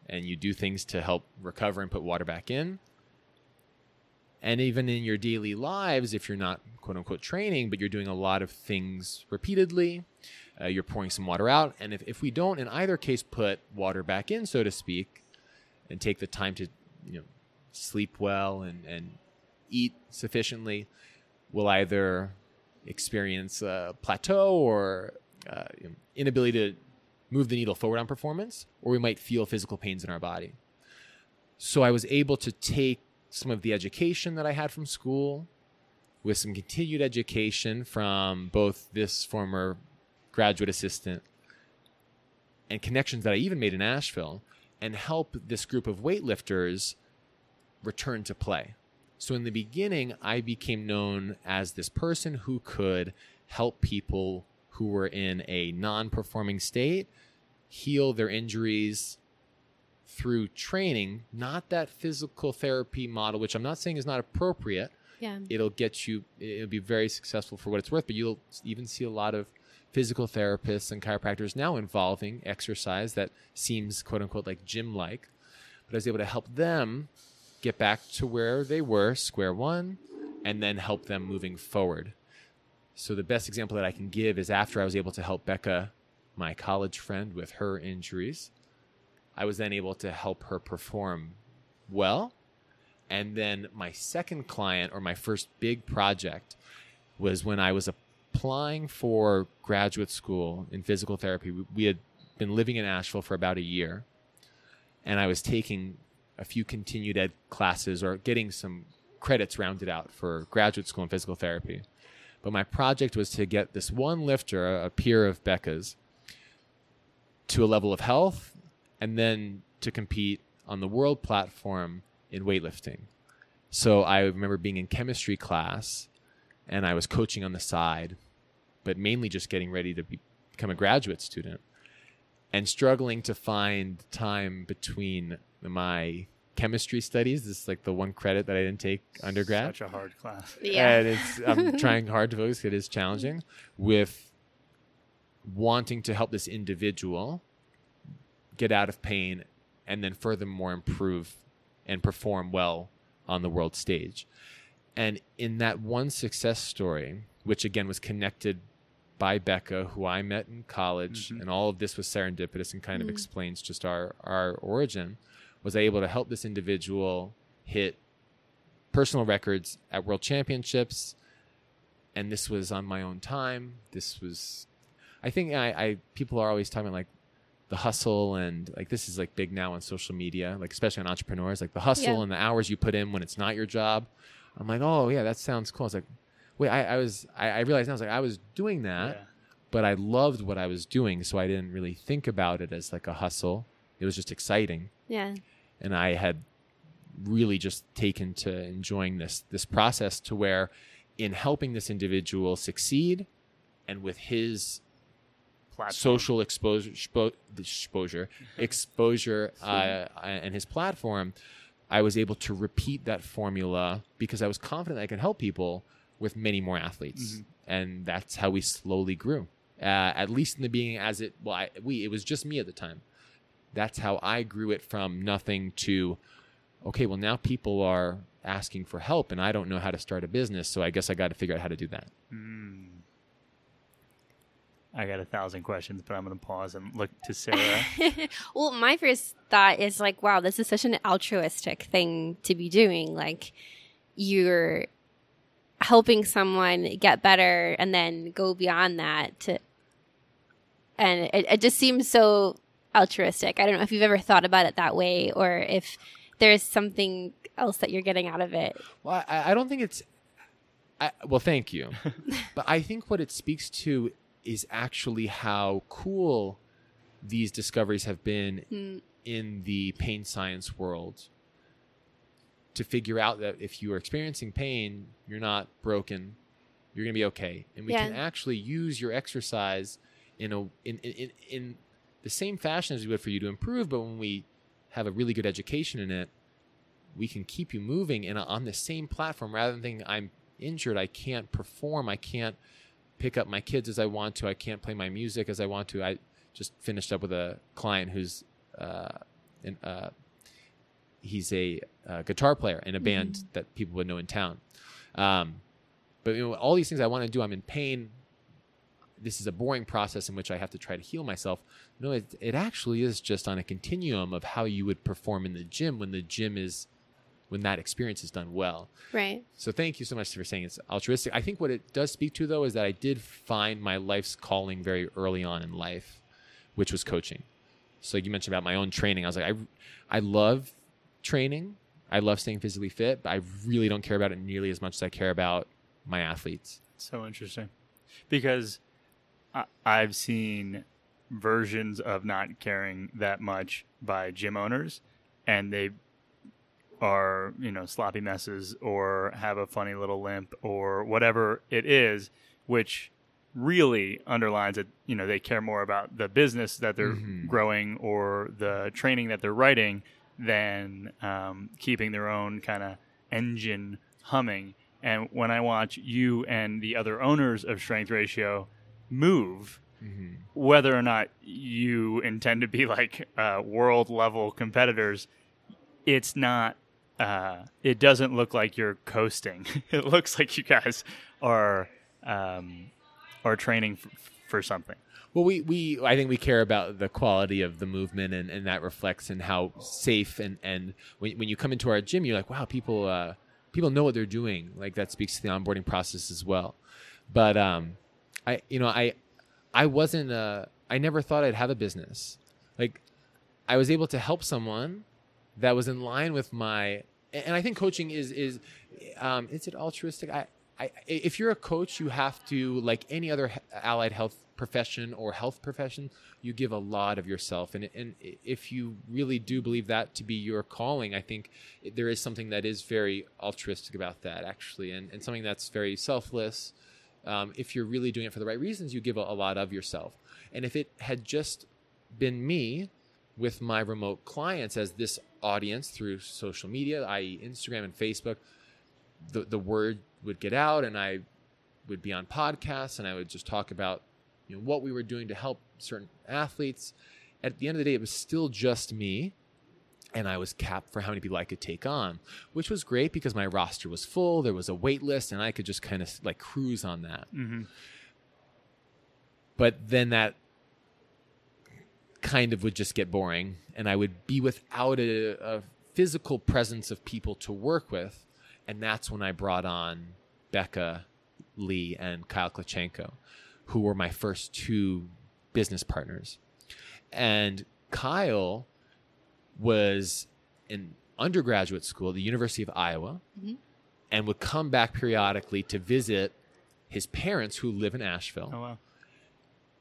and you do things to help recover and put water back in. And even in your daily lives, if you're not quote unquote training, but you're doing a lot of things repeatedly, uh, you're pouring some water out. And if, if we don't, in either case, put water back in, so to speak, and take the time to you know sleep well and, and eat sufficiently, we'll either experience a plateau or uh, inability to move the needle forward on performance, or we might feel physical pains in our body. So I was able to take some of the education that I had from school with some continued education from both this former graduate assistant and connections that I even made in Asheville and help this group of weightlifters return to play. So in the beginning, I became known as this person who could help people who were in a non performing state heal their injuries through training, not that physical therapy model, which I'm not saying is not appropriate. Yeah. It'll get you, it'll be very successful for what it's worth, but you'll even see a lot of physical therapists and chiropractors now involving exercise that seems quote unquote like gym like. But I was able to help them get back to where they were, square one, and then help them moving forward. So the best example that I can give is after I was able to help Becca, my college friend, with her injuries, I was then able to help her perform well. And then my second client or my first big project was when I was applying for graduate school in physical therapy. We- had been living in Asheville for about a year, and I was taking a few continued ed classes or getting some credits rounded out for graduate school in physical therapy. But my project was to get this one lifter, a peer of Becca's, to a level of health and then to compete on the world platform in weightlifting. So I remember being in chemistry class and I was coaching on the side, but mainly just getting ready to be, become a graduate student and struggling to find time between my chemistry studies. This is like the one credit that I didn't take undergrad Such a hard class. Yeah. and it's I'm *laughs* trying hard to focus. It is challenging with wanting to help this individual get out of pain and then furthermore improve and perform well on the world stage. And in that one success story, which again was connected by Becca, who I met in college, Mhm. and all of this was serendipitous and kind of explains just our, our origin, was I able to help this individual hit personal records at world championships. And this was on my own time. This was i think i, I people are always talking about like the hustle and like this is like big now on social media like especially on entrepreneurs like the hustle Yeah. and the hours you put in when it's not your job. I'm like oh yeah that sounds cool. I was like wait i, I was I, I realized now i was like i was doing that Yeah. but i loved what i was doing. So i didn't really think about it as like a hustle. It was just exciting. Yeah. And I had really just taken to enjoying this this process to where in helping this individual succeed and with his Platform. social exposure expo- exposure *laughs* exposure uh, and his platform I was able to repeat that formula because I was confident I could help people with many more athletes. And that's how we slowly grew uh, at least in the beginning as it well I, we it was just me at the time that's how I grew it from nothing to okay, well now people are asking for help and I don't know how to start a business, so I guess I got to figure out how to do that. Mm. I got a thousand questions, but I'm going to pause and look to *laughs* Sarah. well, my first thought is like, wow, this is such an altruistic thing to be doing. Like, you're helping someone get better and then go beyond that to, and it, it just seems so altruistic. I don't know if you've ever thought about it that way or if there's something else that you're getting out of it. Well, I, I don't think it's. I, well, thank you, *laughs* but I think what it speaks to is actually how cool these discoveries have been Mm. in the pain science world. To figure out that if you are experiencing pain, you're not broken, you're going to be okay, and we Yeah. can actually use your exercise in a in, in in in the same fashion as we would for you to improve. But when we have a really good education in it, we can keep you moving and on the same platform rather than thinking I'm injured, I can't perform, I can't pick up my kids as I want to, I can't play my music as I want to. I just finished up with a client who's uh, in, uh, he's a uh, guitar player in a band Mm-hmm. that people would know in town. Um, but you know, all these things I want to do, I'm in pain. This is a boring process in which I have to try to heal myself. No, it, it actually is just on a continuum of how you would perform in the gym when the gym is, when that experience is done well. Right. So thank you so much for saying it's altruistic. I think what it does speak to though is that I did find my life's calling very early on in life, which was coaching. So you mentioned about my own training. I was like, I, I love training. I love staying physically fit, but I really don't care about it nearly as much as I care about my athletes. So interesting, because I, I've seen versions of not caring that much by gym owners, and they are you know sloppy messes or have a funny little limp or whatever it is, which really underlines that you know they care more about the business that they're Mhm. growing or the training that they're writing than um, keeping their own kind of engine humming. And when I watch you and the other owners of Strength Ratio move, whether or not you intend to be like uh, world level competitors, it's not. Uh, it doesn't look like you're coasting. *laughs* it looks like you guys are um, are training f- for something. Well, we, we I think we care about the quality of the movement, and, and that reflects in how safe and and when, when you come into our gym, you're like, wow, people uh, people know what they're doing. Like that speaks to the onboarding process as well. But um, I you know I I wasn't uh, I never thought I'd have a business. Like I was able to help someone that was in line with my and I think coaching is is um, is it altruistic? I, I if you're a coach, you have to like any other allied health profession or health profession, you give a lot of yourself, and and if you really do believe that to be your calling, I think there is something that is very altruistic about that actually, and and something that's very selfless. Um, if you're really doing it for the right reasons, you give a, a lot of yourself. And if it had just been me with my remote clients as this audience through social media, i.e., Instagram and Facebook, the the word would get out, and I would be on podcasts, and I would just talk about you know what we were doing to help certain athletes. At the end of the day, it was still just me, and I was capped for how many people I could take on, which was great because my roster was full. There was a wait list, and I could just kind of like cruise on that. Mm-hmm. But then that kind of would just get boring, and I would be without a, a physical presence of people to work with, and that's when I brought on Becca Lee and Kyle Klachenko, who were my first two business partners. And Kyle was in undergraduate school at the University of Iowa mm-hmm. and would come back periodically to visit his parents who live in Asheville Oh wow.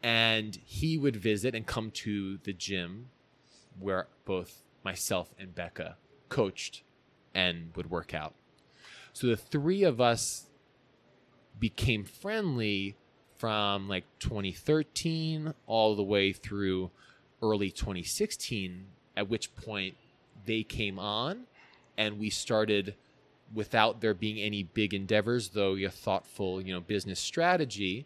and he would visit and come to the gym where both myself and Becca coached and would work out. So the three of us became friendly from like 2013 all the way through early 2016 at which point they came on and we started without there being any big endeavors though a thoughtful you know business strategy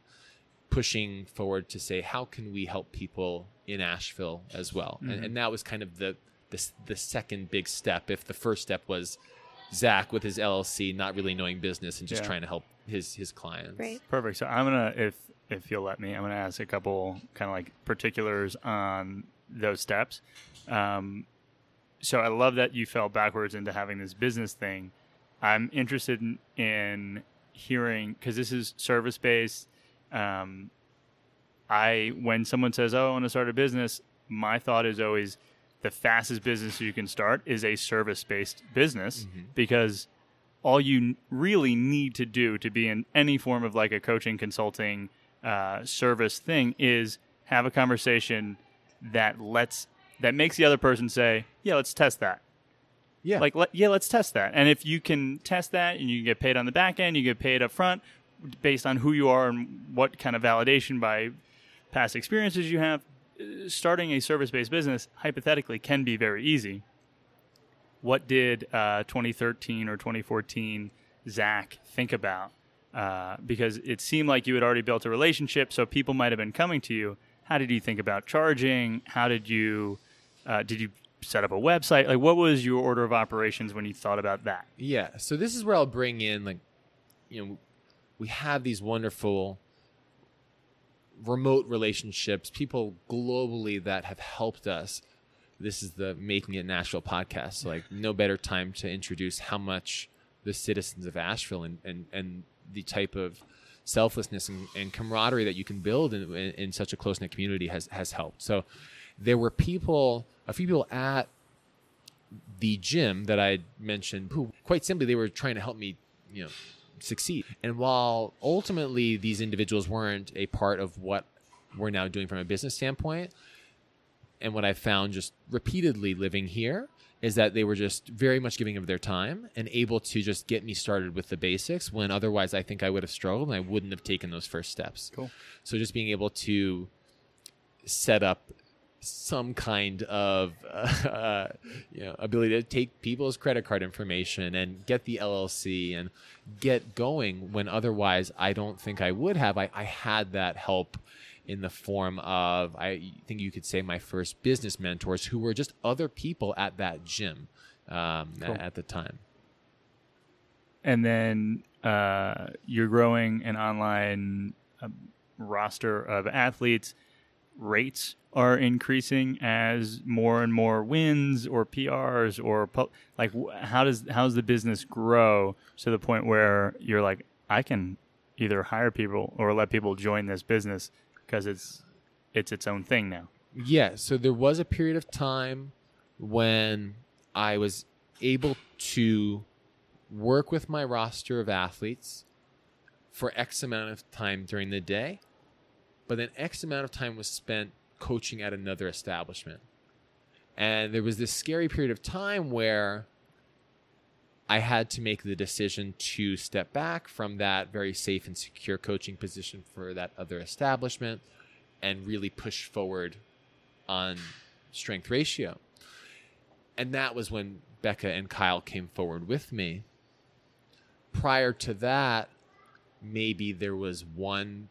pushing forward to say how can we help people in Asheville as well, and, mm-hmm. and that was kind of the, the the second big step. If the first step was Zach with his LLC not really knowing business and just Yeah. trying to help his his clients, Right. Perfect. So I'm gonna, if if you'll let me, I'm gonna ask a couple kind of like particulars on those steps. Um, so I love that you fell backwards into having this business thing. I'm interested in, in hearing because this is service based. Um, I when someone says, "Oh, I want to start a business," my thought is always the fastest business you can start is a service based business because all you really need to do to be in any form of like a coaching consulting uh, service thing is have a conversation that lets that makes the other person say yeah let's test that. Yeah, like let, yeah let's test that. And if you can test that and you get paid on the back end you get paid up front based on who you are and what kind of validation by past experiences you have uh, starting a service-based business hypothetically can be very easy. What did uh, 2013 or 2014 Zach think about? Uh, because it seemed like you had already built a relationship, so people might have been coming to you. How did you think about charging? How did you uh, did you set up a website? Like, what was your order of operations when you thought about that? Yeah. So this is where I'll bring in like, you know, we have these wonderful remote relationships, people globally that have helped us. This is the Making It in Asheville podcast. So like, *laughs* no better time to introduce how much the citizens of Asheville and and, and the type of selflessness and, and camaraderie that you can build in, in, in such a close knit community has has helped. So there were people, a few people at the gym that I mentioned, who quite simply they were trying to help me, you know, succeed. And while ultimately these individuals weren't a part of what we're now doing from a business standpoint, and what I found just repeatedly living here is that they were just very much giving of their time and able to just get me started with the basics when otherwise I think I would have struggled and I wouldn't have taken those first steps. Cool. So just being able to set up some kind of *laughs* uh, you know ability to take people's credit card information and get the LLC and get going when otherwise I don't think I would have. I, I had that help in the form of I think you could say my first business mentors who were just other people at that gym um, Cool. at, at the time. and then uh, you're growing an online um, roster of athletes. Rates are increasing as more and more wins or PRs or pu- like how does how's the business grow to the point where you're like I can either hire people or let people join this business because it's it's its own thing now. Yeah, so there was a period of time when I was able to work with my roster of athletes for X amount of time during the day, but then X amount of time was spent coaching at another establishment. And there was this scary period of time where I had to make the decision to step back from that very safe and secure coaching position for that other establishment and really push forward on strength ratio. And that was when Becca and Kyle came forward with me. Prior to that, maybe there was one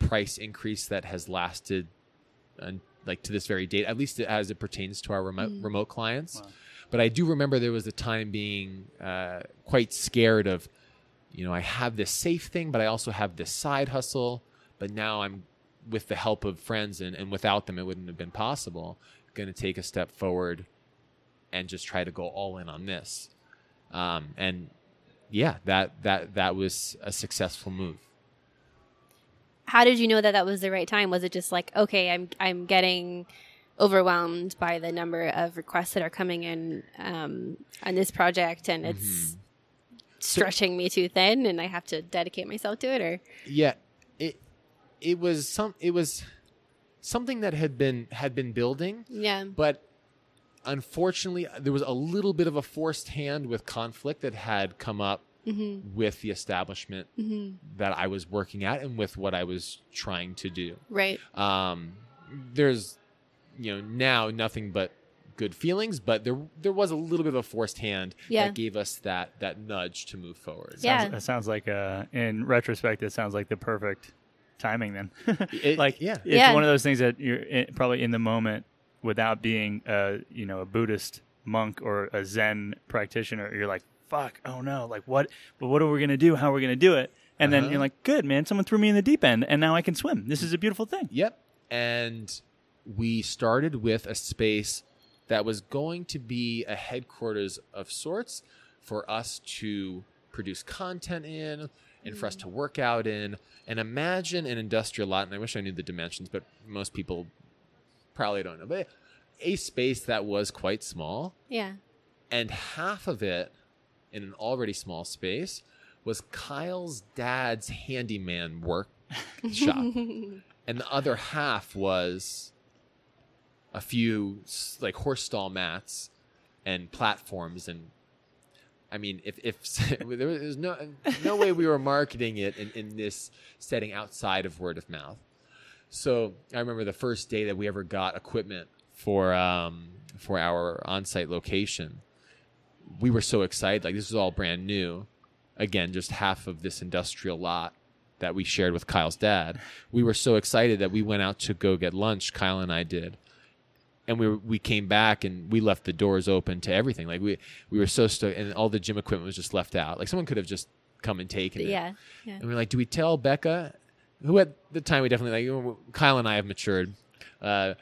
price increase that has lasted uh, like to this very date, at least as it pertains to our remote, remote clients. Wow. But I do remember there was a time being uh, quite scared of, you know, I have this safe thing, but I also have this side hustle. But now I'm with the help of friends, and, and without them, it wouldn't have been possible. Going to take a step forward and just try to go all in on this. Um, and yeah, that that that was a successful move. How did you know that that was the right time? Was it just like, okay, I'm I'm getting overwhelmed by the number of requests that are coming in um, on this project, and it's stretching me too thin, and I have to dedicate myself to it, or yeah it it was some it was something that had been had been building yeah, but unfortunately there was a little bit of a forced hand with conflict that had come up with the establishment that I was working at and with what I was trying to do. Right, um, there's you know now nothing but good feelings but there there was a little bit of a forced hand Yeah. that gave us that that nudge to move forward Yeah. Sounds, that sounds like uh, in retrospect, it sounds like the perfect timing. Then, *laughs* It- like, yeah. it's Yeah. one of those things that you're in, probably in the moment without being a you know a Buddhist monk or a Zen practitioner. You're like, fuck, oh no, like what? But what are we gonna do? How are we gonna do it? And then Uh-huh. you're like, good man, someone threw me in the deep end, and now I can swim. This is a beautiful thing. Yep. And we started with a space that was going to be a headquarters of sorts for us to produce content in and for us to mm-hmm. work out in. And imagine an industrial lot, and I wish I knew the dimensions, but most people probably don't know. But a space that was quite small, yeah, and half of it in an already small space was Kyle's dad's handyman work shop, *laughs* and the other half was a few like horse stall mats and platforms and. I mean, if, if *laughs* there was no no way we were marketing it in, in this setting outside of word of mouth. So I remember the first day that we ever got equipment for um, for our on-site location. We were so excited, like this was all brand new, again just half of this industrial lot that we shared with Kyle's dad. We were so excited that we went out to go get lunch. Kyle and I did, and we were, we came back and we left the doors open to everything. Like we we were so stoked, and all the gym equipment was just left out. Like someone could have just come and taken it. Yeah. Yeah. And we are like, do we tell Becca, who at the time we definitely like, Kyle and I have matured. Uh,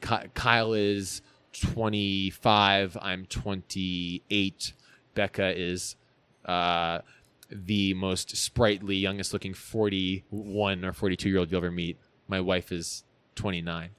Kyle is 25. I'm 28. Becca is uh, the most sprightly, youngest looking 41 or 42 year old you'll ever meet. My wife is 29.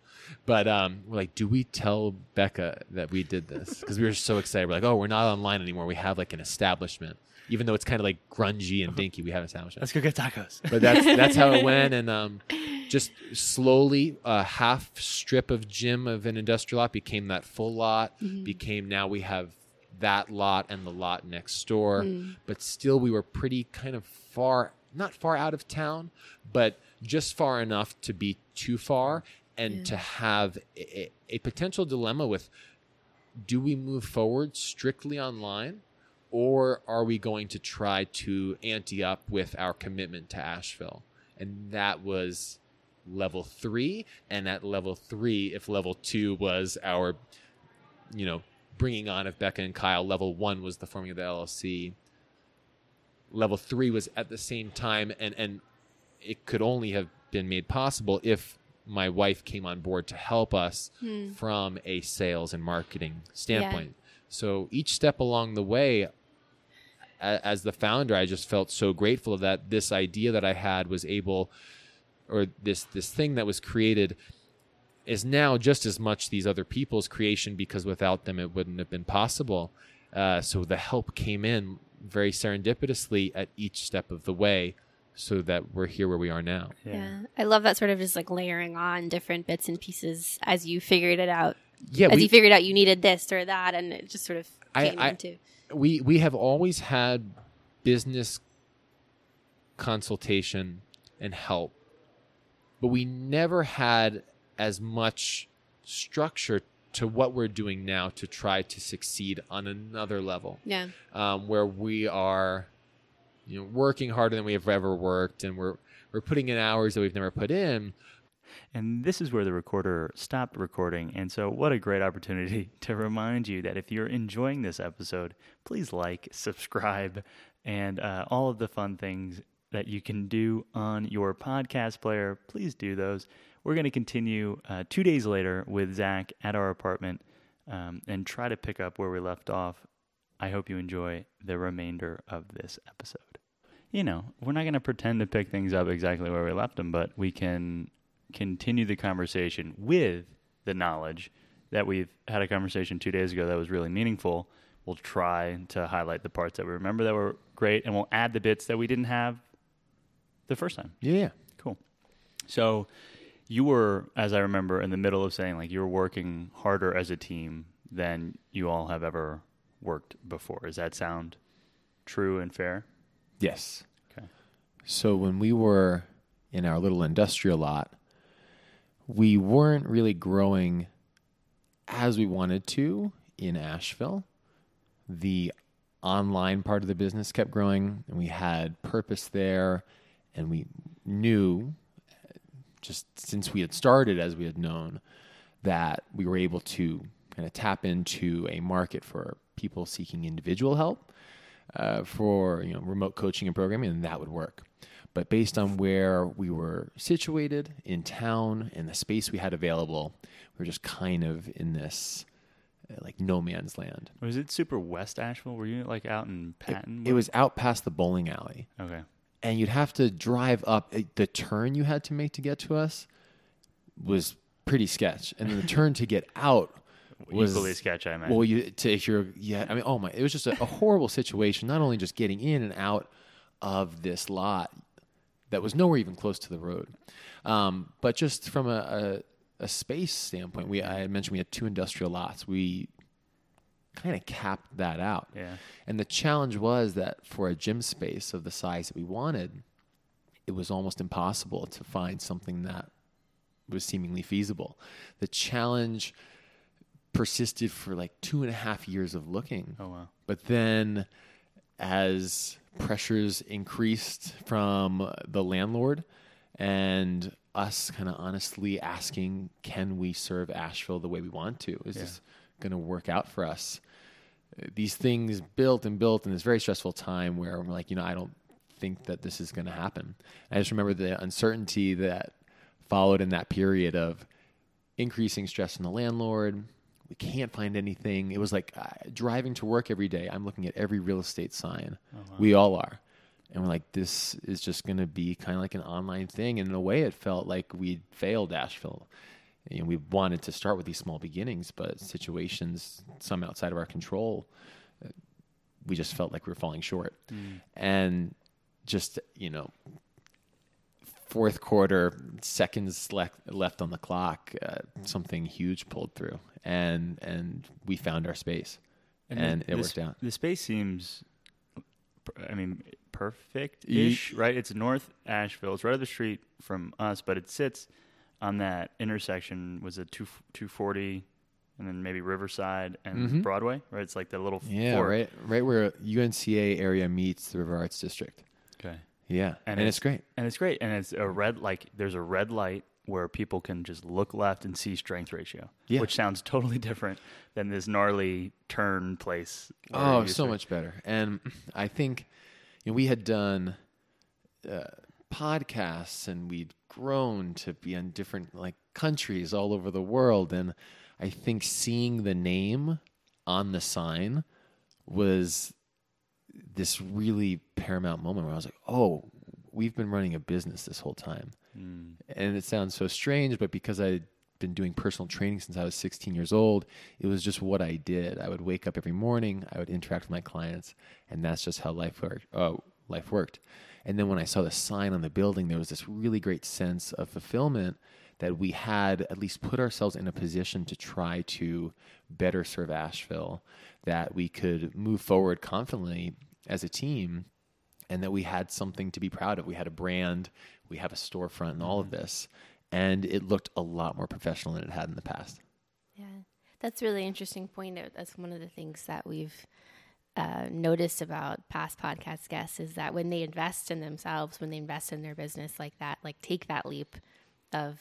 But um, we're like, do we tell Becca that we did this? Because we were so excited. We're like, oh, we're not online anymore. We have like an establishment even though it's kind of like grungy and dinky, we have a sandwich. Let's go get tacos. But that's that's how it *laughs* went, and um, just slowly, a half strip of gym of an industrial lot became that full lot. Became now we have that lot and the lot next door, but still we were pretty kind of far, not far out of town, but just far enough to be too far and to have a, a potential dilemma with do we move forward strictly online or are we going to try to ante up with our commitment to Asheville? And that was level three. And at level three, if level two was our, you know, bringing on of Becca and Kyle, level one was the forming of the LLC. Level three was at the same time, and and it could only have been made possible if my wife came on board to help us from a sales and marketing standpoint. So each step along the way, a- as the founder, I just felt so grateful that this idea that I had was able, or this this thing that was created, is now just as much these other people's creation because without them it wouldn't have been possible. Uh, so the help came in very serendipitously at each step of the way, so that we're here where we are now. Yeah. I love that sort of just like layering on different bits and pieces as you figured it out. Yeah, as we- you figured out you needed this or that, and it just sort of I- came I- into. we we have always had business consultation and help but we never had as much structure to what we're doing now to try to succeed on another level Yeah. um, where we are you know working harder than we have ever worked and we're we're putting in hours that we've never put in And this is where the recorder stopped recording. And so, what a great opportunity *laughs* to remind you that if you're enjoying this episode, please like, subscribe, and uh, all of the fun things that you can do on your podcast player. Please do those. We're going to continue uh, two days later with Zach at our apartment um, and try to pick up where we left off. I hope you enjoy the remainder of this episode. You know, we're not going to pretend to pick things up exactly where we left them, but we can continue the conversation with the knowledge that we've had a conversation two days ago that was really meaningful. We'll try to highlight the parts that we remember that were great, and we'll add the bits that we didn't have the first time. yeah Cool. So you were, as I remember, in the middle of saying like you were working harder as a team than you all have ever worked before. Does that sound true and fair? yes Okay. So when we were in our little industrial lot, we weren't really growing as we wanted to in Asheville. The online part of the business kept growing, and we had purpose there, and we knew just since we had started as we had known that we were able to kind of tap into a market for people seeking individual help uh, for you know remote coaching and programming, and that would work. But based on where we were situated in town and the space we had available, we were just kind of in this uh, like no man's land. Was it super West Asheville? Were you like out in Patton? It was out past the bowling alley, okay. and you'd have to drive up. The turn you had to make to get to us was pretty sketch, and then the turn to get out was Equally sketch, I imagine. Well, you to if you're yeah, I mean, oh my, it was just a, a horrible situation. Not only just getting in and out of this lot that was nowhere even close to the road, um, but just from a, a, a space standpoint, we I mentioned we had two industrial lots. We kind of capped that out. Yeah. And the challenge was that for a gym space of the size that we wanted, it was almost impossible to find something that was seemingly feasible. The challenge persisted for like two and a half years of looking. Oh wow. But then, as pressures increased from the landlord and us kind of honestly asking, can we serve Asheville the way we want to? Is Yeah. this going to work out for us? These things built and built in this very stressful time where I'm like, you know, I don't think that this is going to happen. I just remember the uncertainty that followed in that period of increasing stress from the landlord. We can't find anything. It was like uh, driving to work every day. I'm looking at every real estate sign. We all are. And we're like, this is just going to be kind of like an online thing. And in a way, it felt like we'd failed Asheville. Know, we wanted to start with these small beginnings, but situations, some outside of our control, uh, we just felt like we were falling short. And just, you know, fourth quarter, seconds left left on the clock, uh, something huge pulled through, and and we found our space, and, the- it the worked sp- out. The space seems, I mean, perfect-ish, right? It's North Asheville. It's right up the street from us, but it sits on that intersection. Was it two two forty, and then maybe Riverside and Mhm. Broadway, right? It's like the little Yeah, right, right where UNCA area meets the River Arts District. Okay, Yeah, And and, it's, it's- great. and it's great, and it's a red like there's a red light where people can just look left and see strength ratio, Yeah. which sounds *laughs* totally different than this gnarly turn place. Oh, so much better. And I think you know, we had done uh, podcasts and we'd grown to be in different like countries all over the world. And I think seeing the name on the sign was this really paramount moment where I was like, oh, we've been running a business this whole time. Mm. And it sounds so strange, but because I'd been doing personal training since I was 16 years old, it was just what I did. I would wake up every morning, I would interact with my clients, and that's just how life worked. Oh, life worked. And then when I saw the sign on the building, there was this really great sense of fulfillment that we had at least put ourselves in a position to try to better serve Asheville, that we could move forward confidently as a team and that we had something to be proud of. We had a brand, we have a storefront, and all of this. And it looked a lot more professional than it had in the past. Yeah, that's a really interesting point. That's one of the things that we've uh, noticed about past podcast guests is that when they invest in themselves, when they invest in their business like that, like take that leap of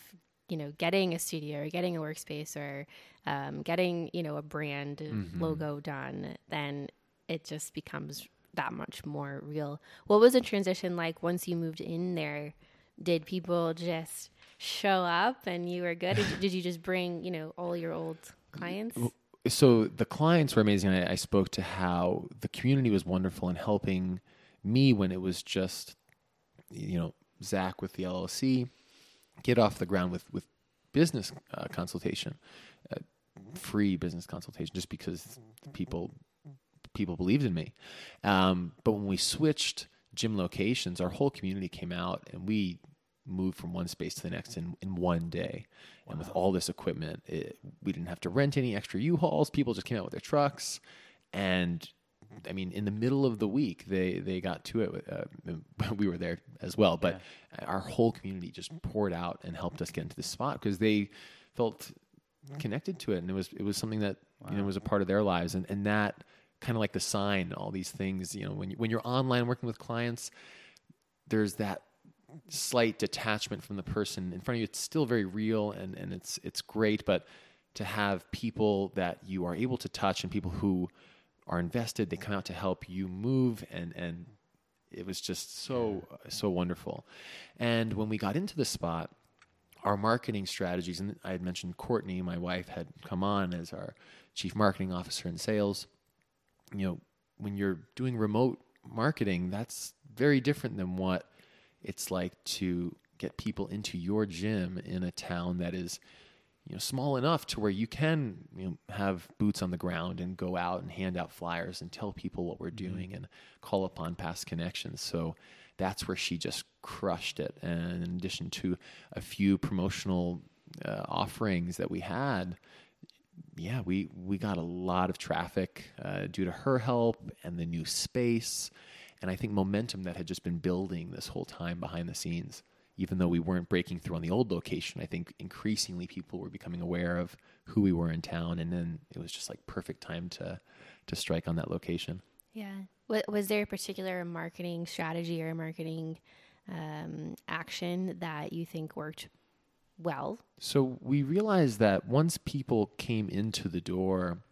you know getting a studio or getting a workspace or um, getting you know a brand logo done, then it just becomes that much more real. What was the transition like once you moved in there? Did people just show up and you were good? Did you, just bring you know all your old clients? so the clients were amazing. I, I spoke to how the community was wonderful in helping me when it was just, you know, Zach with the LLC get off the ground with with business uh, consultation, uh, free business consultation, just because people people believed in me. Um, but when we switched gym locations, our whole community came out and we moved from one space to the next in, in one day. And with all this equipment, it, we didn't have to rent any extra U-Hauls. People just came out with their trucks. And I mean, in the middle of the week, they, they got to it. Uh, *laughs* we were there as well. But our whole community just poured out and helped us get into this spot because they felt connected to it. And it was, it was something that, you know, was a part of their lives. And, and that kind of like the sign, all these things, you know, when, you, when you're online working with clients, there's that slight detachment from the person in front of you. It's still very real and, and it's it's great, but to have people that you are able to touch and people who are invested, they come out to help you move and and it was just so so wonderful. And when we got into the spot, our marketing strategies, and I had mentioned Courtney, my wife, had come on as our chief marketing officer in sales. You know, when you're doing remote marketing, that's very different than what it's like to get people into your gym in a town that is you know small enough to where you can you know, have boots on the ground and go out and hand out flyers and tell people what we're doing and call upon past connections. So that's where she just crushed it. And in addition to a few promotional uh, offerings that we had yeah, we we got a lot of traffic uh, due to her help and the new space, and I think momentum that had just been building this whole time behind the scenes. Even though we weren't breaking through on the old location, I think increasingly people were becoming aware of who we were in town, and then it was just like perfect time to to strike on that location. Yeah. Wa- Was there a particular marketing strategy or marketing um, action that you think worked well? So we realized that once people came into the door,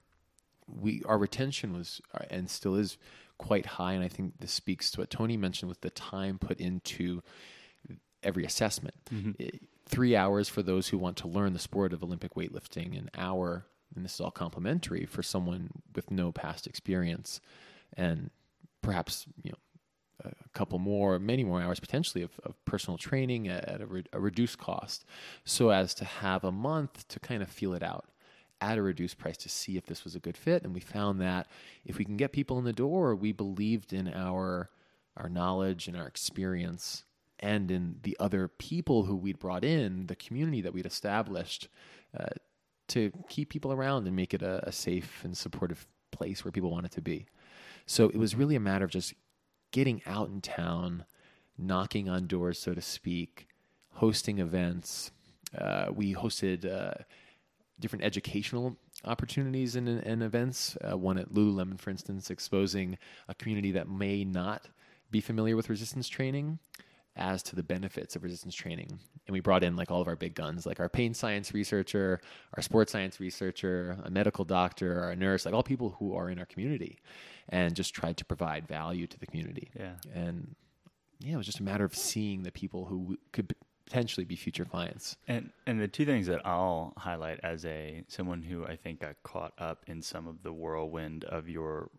we our retention was uh, and still is quite high, and I think this speaks to what Tony mentioned with the time put into every assessment. Mm-hmm. I- Three hours for those who want to learn the sport of Olympic weightlifting, an hour, and this is all complimentary for someone with no past experience, and perhaps you know a couple more, many more hours potentially of, of personal training at, at a, re- a reduced cost, so as to have a month to kind of feel it out at a reduced price to see if this was a good fit. And we found that if we can get people in the door, we believed in our our knowledge and our experience and in the other people who we'd brought in, the community that we'd established, uh, to keep people around and make it a, a safe and supportive place where people wanted to be. So it was really a matter of just getting out in town, knocking on doors, so to speak, hosting events. Uh, we hosted uh, different educational opportunities and, and events. Uh, one at Lululemon, for instance, exposing a community that may not be familiar with resistance training as to the benefits of resistance training. And we brought in like all of our big guns, like our pain science researcher, our sports science researcher, a medical doctor, our nurse, like all people who are in our community, and just tried to provide value to the community. Yeah. And yeah, it was just a matter of seeing the people who could potentially be future clients. And and the two things that I'll highlight as a someone who I think got caught up in some of the whirlwind of your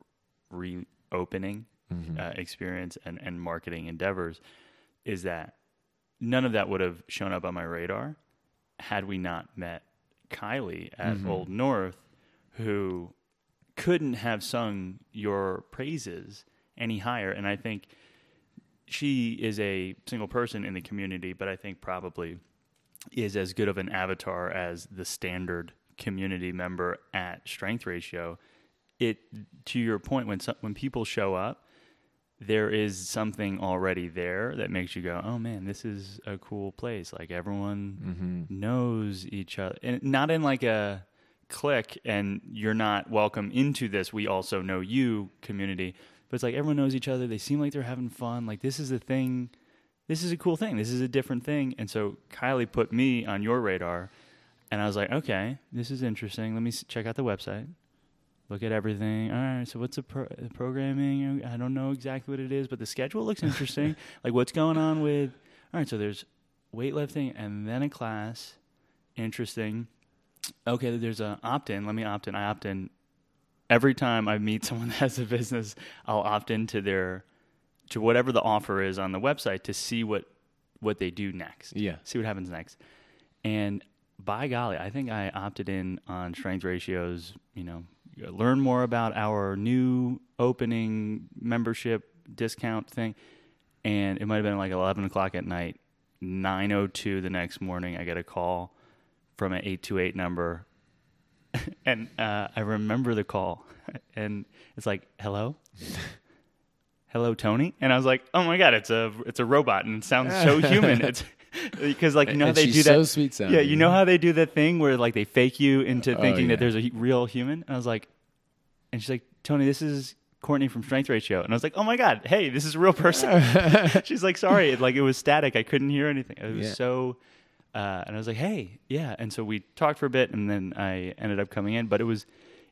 reopening uh, experience and, and marketing endeavors is that none of that would have shown up on my radar had we not met Kylie at Old North, who couldn't have sung your praises any higher. And I think she is a single person in the community, but I think probably is as good of an avatar as the standard community member at Strength Ratio. It to your point when some, when people show up, there is something already there that makes you go, "Oh man, this is a cool place." Like everyone mm-hmm. knows each other, and not in like a clique and you're not welcome into this. We also know you community, but it's like everyone knows each other. They seem like they're having fun. Like this is a thing. This is a cool thing. This is a different thing. And so Kylie put me on your radar, and I was like, okay, this is interesting. Let me s- check out the website look at everything. All right, so what's the, pro- uh, programming? I don't know exactly what it is, but the schedule looks interesting. *laughs* like what's going on with? All right, so there's weightlifting and then a class. Interesting. Okay, there's an opt in. Let me opt in. I opt in every time I meet *laughs* someone that has a business. I'll opt into their to whatever the offer is on the website to see what what they do next. Yeah. see what happens next. And by golly, I think I opted in on strength ratios. You know, learn more about our new opening membership discount thing. And it might have been like 11 o'clock at night. 9:02 the next morning, I get a call from an 828 number, *laughs* and uh, I remember the call, and it's like, "Hello." *laughs* Hello, Tony, and I was like, "Oh my god, it's a it's a robot, and it sounds so *laughs* human." It's because like you know how And they do that. sweet sounding. Yeah, you know how they do that thing where like they fake you into Oh, thinking yeah. that there's a real human. And I was like, and she's like, Tony, this is Courtney from Strength Ratio, and I was like, oh my god, hey, this is a real person. she's like, sorry, it, like it was static, I couldn't hear anything. It was Yeah. so. Uh, and I was like, "Hey, yeah." And so we talked for a bit, and then I ended up coming in. But it was,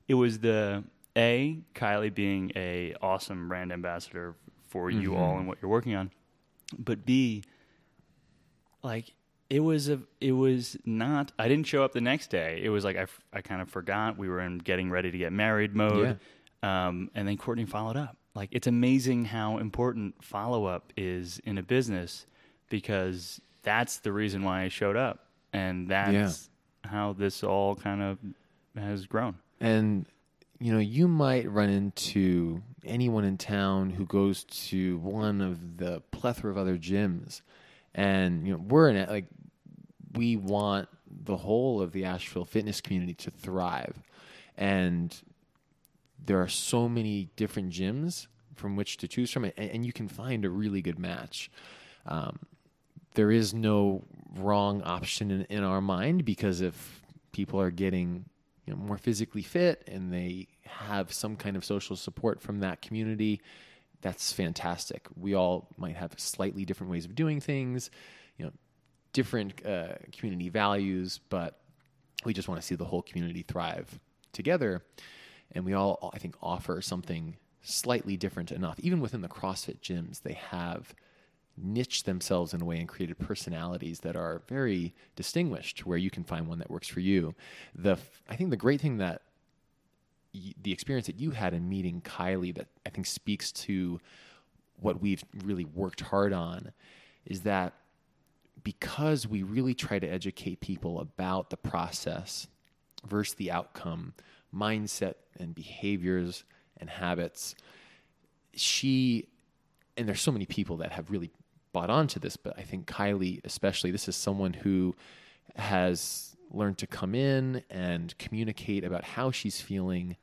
it was the a Kylie being a awesome brand ambassador for you Mm-hmm. all and what you're working on, but b like it was a it was not i didn't show up the next day it was like i, f- I kind of forgot we were in getting ready to get married mode um, and then courtney followed up like it's amazing how important follow-up is in a business because that's the reason why i showed up and that's how this all kind of has grown And you know, you might run into anyone in town who goes to one of the plethora of other gyms, and you know, we're in it. Like, we want the whole of the Asheville fitness community to thrive, and there are so many different gyms from which to choose from, and, and you can find a really good match. Um, there is no wrong option in, in our mind because if people are getting you know, more physically fit and they have some kind of social support from that community, that's fantastic. We all might have slightly different ways of doing things, you know, different uh, community values, but we just want to see the whole community thrive together. And we all, I think, offer something slightly different enough. Even within the CrossFit gyms, they have niched themselves in a way and created personalities that are very distinguished where you can find one that works for you. The I think the great thing that y- the experience that you had in meeting Kylie that I think speaks to what we've really worked hard on is that because we really try to educate people about the process versus the outcome, mindset and behaviors and habits, she and there's so many people that have really bought onto this, but I think Kylie, especially, this is someone who has learned to come in and communicate about how she's feeling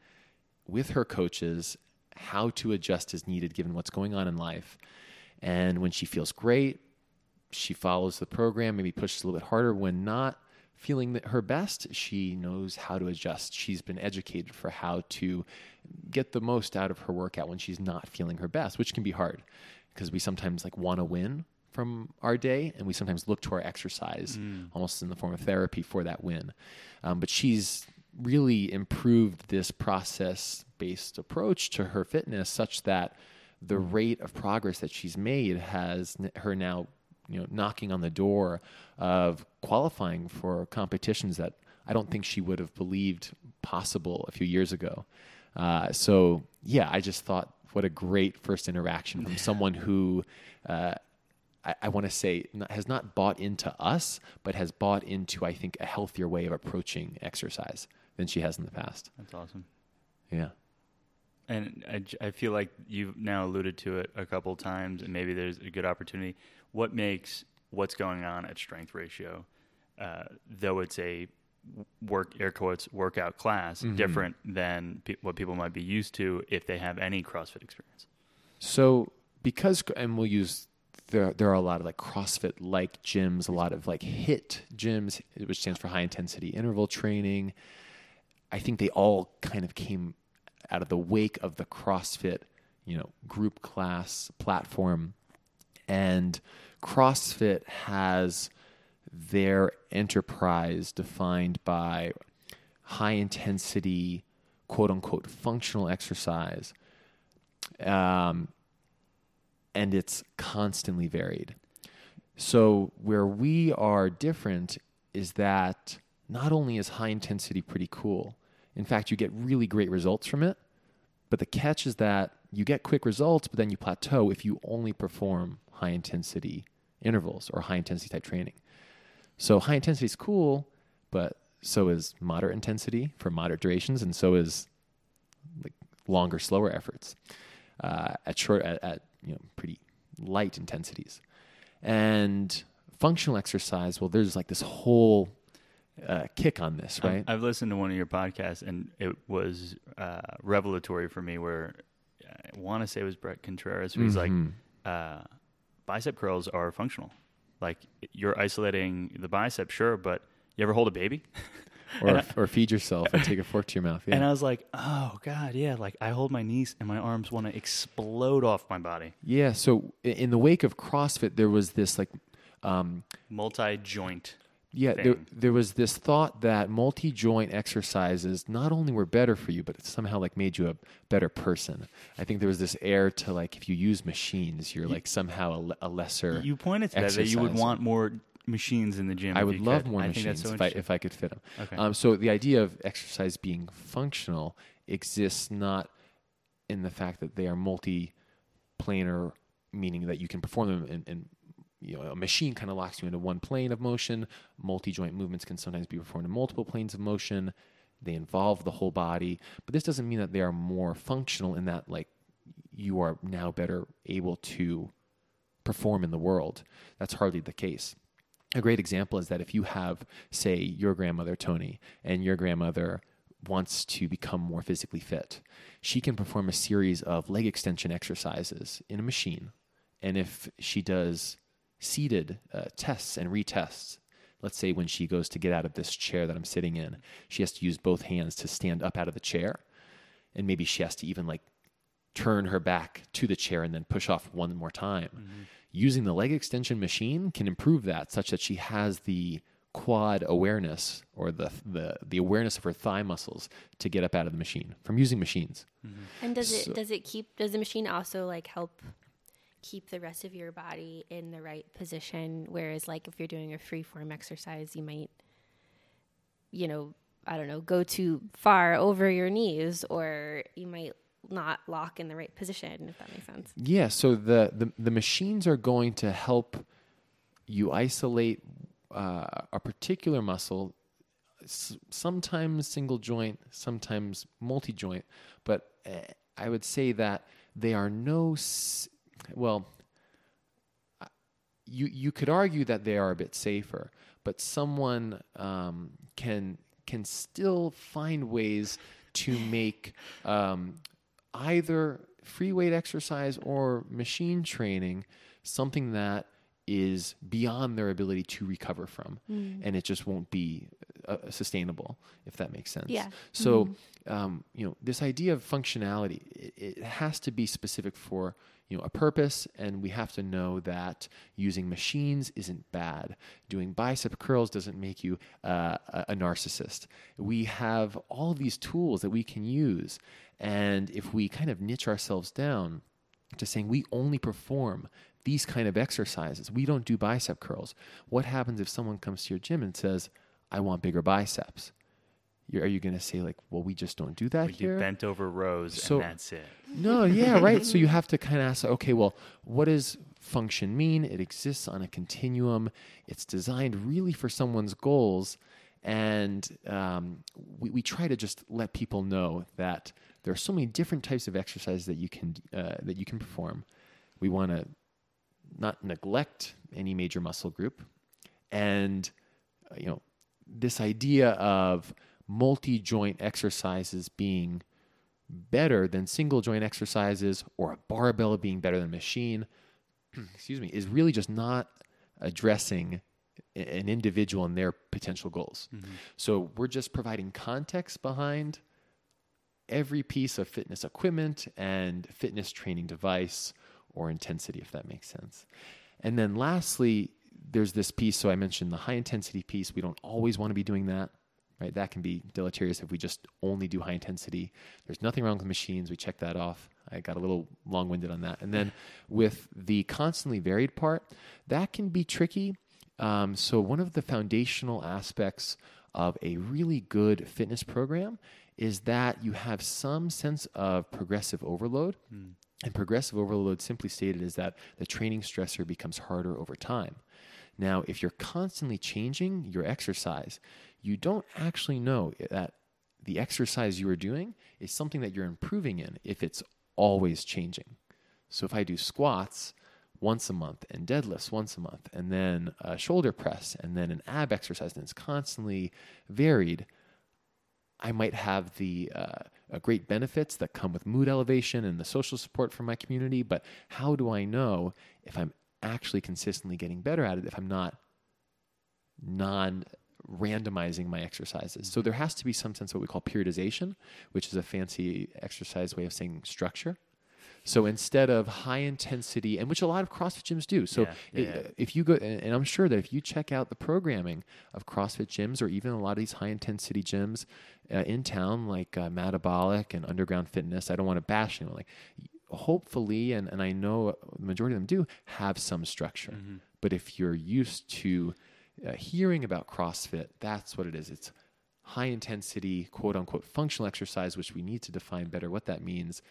with her coaches, how to adjust as needed given what's going on in life. And when she feels great, she follows the program, maybe pushes a little bit harder. When not feeling her best, she knows how to adjust. She's been educated for how to get the most out of her workout when she's not feeling her best, which can be hard because we sometimes like want to win from our day and we sometimes look to our exercise almost in the form of therapy for that win. Um, but she's really improved this process based approach to her fitness such that the rate of progress that she's made has n- her now you know knocking on the door of qualifying for competitions that I don't think she would have believed possible a few years ago. Uh, so yeah, I just thought what a great first interaction from someone who uh, I, I want to say has not bought into us, but has bought into I think a healthier way of approaching exercise than she has in the past. That's awesome. Yeah. And I feel like you've now alluded to it a couple times, and maybe there's a good opportunity. What makes what's going on at Strength Ratio, uh, though it's a work air quotes workout class, mm-hmm. different than pe- what people might be used to if they have any CrossFit experience? So because and we'll use there there are a lot of like CrossFit like gyms, a lot of like HIIT gyms, which stands for high intensity interval training. I think they all kind of came out of the wake of the CrossFit, you know, group class platform. And CrossFit has their enterprise defined by high intensity, quote unquote, functional exercise. Um, and it's constantly varied. So, where we are different is that not only is high intensity pretty cool, in fact, you get really great results from it. But the catch is that you get quick results, but then you plateau if you only perform high intensity intervals or high intensity type training. So, high intensity is cool, but so is moderate intensity for moderate durations, and so is like longer, slower efforts uh, at short at, at you know pretty light intensities. And functional exercise, well, there's like this whole uh, kick on this, right? I've, listened to one of your podcasts, and it was uh, revelatory for me. Where I want to say it was Bret Contreras, who's he's Mhm. like, uh, bicep curls are functional. Like you're isolating the bicep, sure, but you ever hold a baby? *laughs* or, I- or feed yourself and take a fork to your mouth. Yeah. And I was like, oh god, yeah. Like I hold my knees, and my arms want to explode off my body. yeah. So in the wake of CrossFit, there was this like, um, Multi joint. Yeah, there, thing. there was this thought that multi joint exercises not only were better for you, but it somehow like made you a better person. I think there was this air to like if you use machines, you're like somehow a, a lesser. You pointed to that that you would want more machines in the gym. I would love could. more I machines so if I if I could fit them. Okay. Um, so the idea of exercise being functional exists not in the fact that they are multi-planar, meaning that you can perform them in, in you know a machine kind of locks you into one plane of motion. Multi-joint movements can sometimes be performed in multiple planes of motion. They involve the whole body, but this doesn't mean that they are more functional in that like you are now better able to perform in the world. That's hardly the case. A great example is that if you have, say, your grandmother, Tony, and your grandmother wants to become more physically fit, she can perform a series of leg extension exercises in a machine. And if she does seated uh, tests and retests, let's say when she goes to get out of this chair that I'm sitting in, she has to use both hands to stand up out of the chair. And maybe she has to even like turn her back to the chair and then push off one more time. Mm-hmm. Using the leg extension machine can improve that such that she has the quad awareness or the, the the awareness of her thigh muscles to get up out of the machine from using machines. Mm-hmm. And does it does it keep does the machine also like help keep the rest of your body in the right position. Whereas, like, if you're doing a free form exercise, you might, you know, I don't know, go too far over your knees, or you might not lock in the right position, if that makes sense. Yeah. So the, the, the machines are going to help you isolate uh, a particular muscle, sometimes single joint, sometimes multi joint, but uh, I would say that they are no well, you you could argue that they are a bit safer, but someone um, can can still find ways to make um, either free weight exercise or machine training something that is beyond their ability to recover from, mm. and it just won't be uh, sustainable if that makes sense. Yeah. So, mm. um, you know, this idea of functionality it, it has to be specific for you know a purpose and we have to know that using machines isn't bad. Doing bicep curls doesn't make you uh, a narcissist. We have all these tools that we can use and if we kind of niche ourselves down to saying we only perform these kind of exercises we don't do bicep curls what happens if someone comes to your gym and says i want bigger biceps are you going to say like, well, we just don't do that we here? Do bent over rows, so, and that's it. No, yeah, right. so you *laughs* have to kind of ask, okay, well, what does function mean? It exists on a continuum. It's designed really for someone's goals, and um, we, we try to just let people know that there are so many different types of exercises that you can uh, that you can perform. We want to not neglect any major muscle group, and uh, you know this idea of multi joint exercises being better than single joint exercises or a barbell being better than a machine, *clears throat* excuse me, is really just not addressing an individual and their potential goals. Mm-hmm. So we're just providing context behind every piece of fitness equipment and fitness training device or intensity, if that makes sense. And then lastly, there's this piece. So I mentioned the high intensity piece. We don't always want to be doing that right? That can be deleterious if we just only do high intensity. There's nothing wrong with machines. We check that off. I got a little long winded on that. And then with the constantly varied part, that can be tricky. Um, so, one of the foundational aspects of a really good fitness program is that you have some sense of progressive overload. Mm. And progressive overload, simply stated, is that the training stressor becomes harder over time. Now, if you're constantly changing your exercise, you don't actually know that the exercise you are doing is something that you're improving in if it's always changing. So if I do squats once a month and deadlifts once a month and then a shoulder press and then an ab exercise and it's constantly varied, I might have the uh, great benefits that come with mood elevation and the social support from my community. But how do I know if I'm actually consistently getting better at it if I'm not non randomizing my exercises. So there has to be some sense of what we call periodization, which is a fancy exercise way of saying structure. So instead of high intensity, and which a lot of CrossFit gyms do. So yeah, yeah. if you go, and I'm sure that if you check out the programming of CrossFit gyms or even a lot of these high intensity gyms uh, in town, like uh, Metabolic and Underground Fitness, I don't want to bash anyone. Like, hopefully, and, and I know the majority of them do have some structure. Mm-hmm. But if you're used to uh, hearing about CrossFit, that's what it is. It's high intensity, quote unquote, functional exercise, which we need to define better what that means,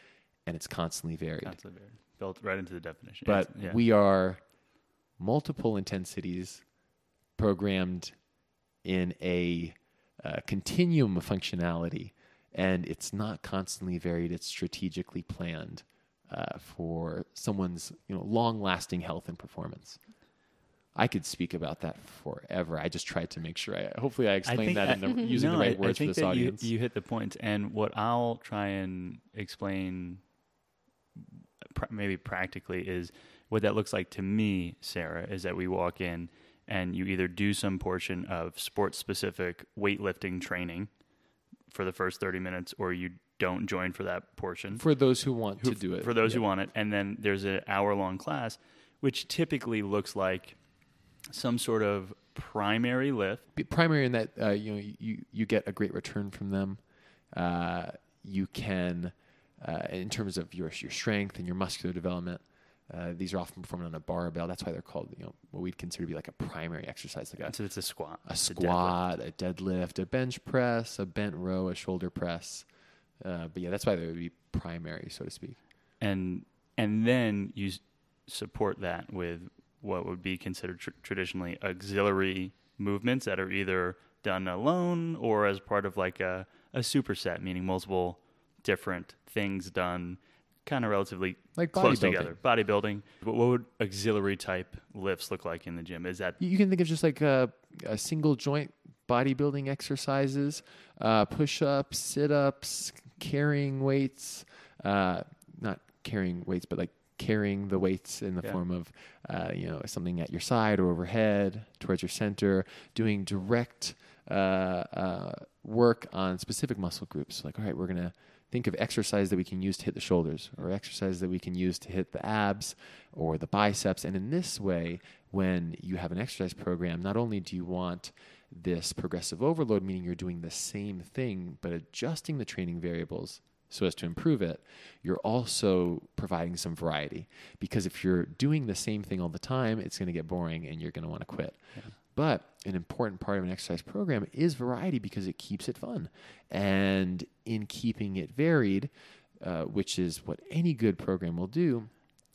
and it's constantly varied. Constantly varied. Built right into the definition. But yeah. we are multiple intensities programmed in a uh, continuum of functionality, and it's not constantly varied. It's strategically planned uh, for someone's you know long lasting health and performance. I could speak about that forever. I just tried to make sure I hopefully I explained that in the, using no, the right words for this audience. You, you hit the point, and what I'll try and explain, pr- maybe practically, is what that looks like to me. Sarah is that we walk in, and you either do some portion of sports specific weightlifting training for the first 30 minutes or you don't join for that portion For those who want who- to do it. for those who want it and then there's an hour long class which typically looks like some sort of primary lift primary in that uh, you know you you get a great return from them. Uh, you can, uh, in terms of your your strength and your muscular development. Uh, these are often performed on a barbell. That's why they're called, you know, what we'd consider to be like a primary exercise, like a, so it's a squat a it's deadlift. squat, a deadlift, a bench press, a bent row, a shoulder press. Uh, but yeah, that's why they would be primary, so to speak. and and then you support that with what would be considered tr- traditionally auxiliary movements that are either done alone or as part of like a, a superset, meaning multiple different things done kind of relatively Like close bodybuilding. together. Bodybuilding. What, what would auxiliary type lifts look like in the gym? Is that You you can think of just like a, a single joint bodybuilding exercises, uh, push ups, sit ups, carrying weights, uh, not carrying weights, but like carrying the weights in the Yeah. form of, uh, you know, something at your side or overhead towards your center, doing direct uh, uh, work on specific muscle groups. Like, all right, we're going to think of exercise that we can use to hit the shoulders or exercise that we can use to hit the abs or the biceps. And in this way, when you have an exercise program, not only do you want this progressive overload, meaning you're doing the same thing, but adjusting the training variables so as to improve it, you're also providing some variety. Because if you're doing the same thing all the time, it's going to get boring and you're going to want to quit. But an important part of an exercise program is variety because it keeps it fun. And in keeping it varied, uh, which is what any good program will do,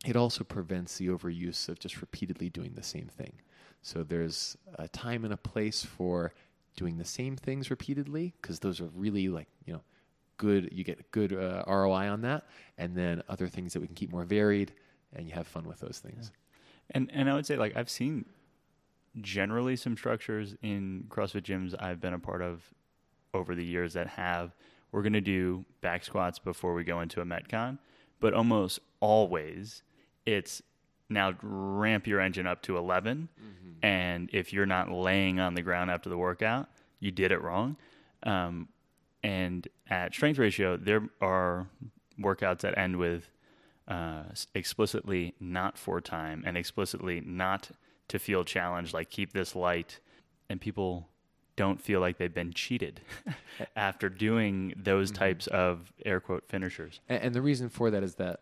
it also prevents the overuse of just repeatedly doing the same thing. So there's a time and a place for doing the same things repeatedly because those are really like, you know, good, you get good uh, ROI on that. And then other things that we can keep more varied and you have fun with those things. And and I would say like I've seen generally some structures in CrossFit gyms I've been a part of over the years that have we're going to do back squats before we go into a metcon, but almost always it's now ramp your engine up to 11 and if you're not laying on the ground after the workout, you did it wrong. Um, and at strength ratio, there are workouts that end with uh, explicitly not for time and explicitly not to feel challenged, like keep this light, and people don't feel like they've been cheated *laughs* after doing those types of air quote finishers. And, and the reason for that is that,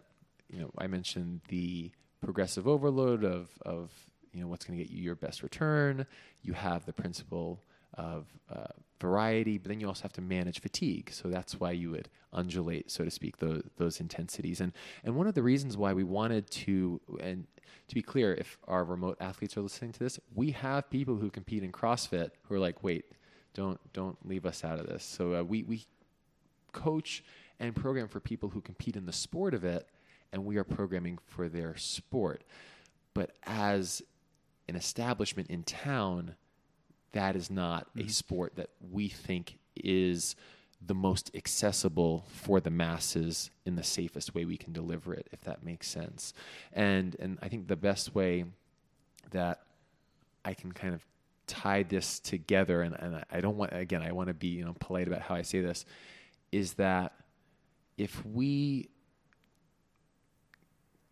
you know, I mentioned the progressive overload of, of you know, what's going to get you your best return. You have the principle of uh, variety, but then you also have to manage fatigue. So that's why you would undulate, so to speak, those, those intensities. And, and one of the reasons why we wanted to, and to be clear, if our remote athletes are listening to this, we have people who compete in CrossFit who are like, wait, don't, don't leave us out of this. So uh, we, we coach and program for people who compete in the sport of it, and we are programming for their sport. But as an establishment in town, that is not a mm-hmm. sport that we think is the most accessible for the masses in the safest way we can deliver it, if that makes sense. And and I think the best way that I can kind of tie this together, and, and I don't want again, I want to be you know polite about how I say this, is that if we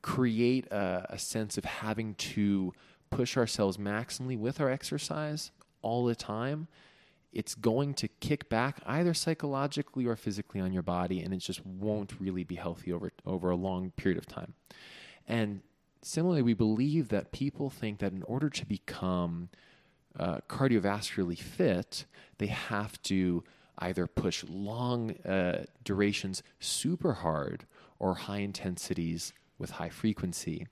create a, a sense of having to push ourselves maximally with our exercise all the time, it's going to kick back either psychologically or physically on your body, and it just won't really be healthy over over a long period of time. And similarly, we believe that people think that in order to become uh, cardiovascularly fit, they have to either push long uh, durations super hard or high intensities with high frequency,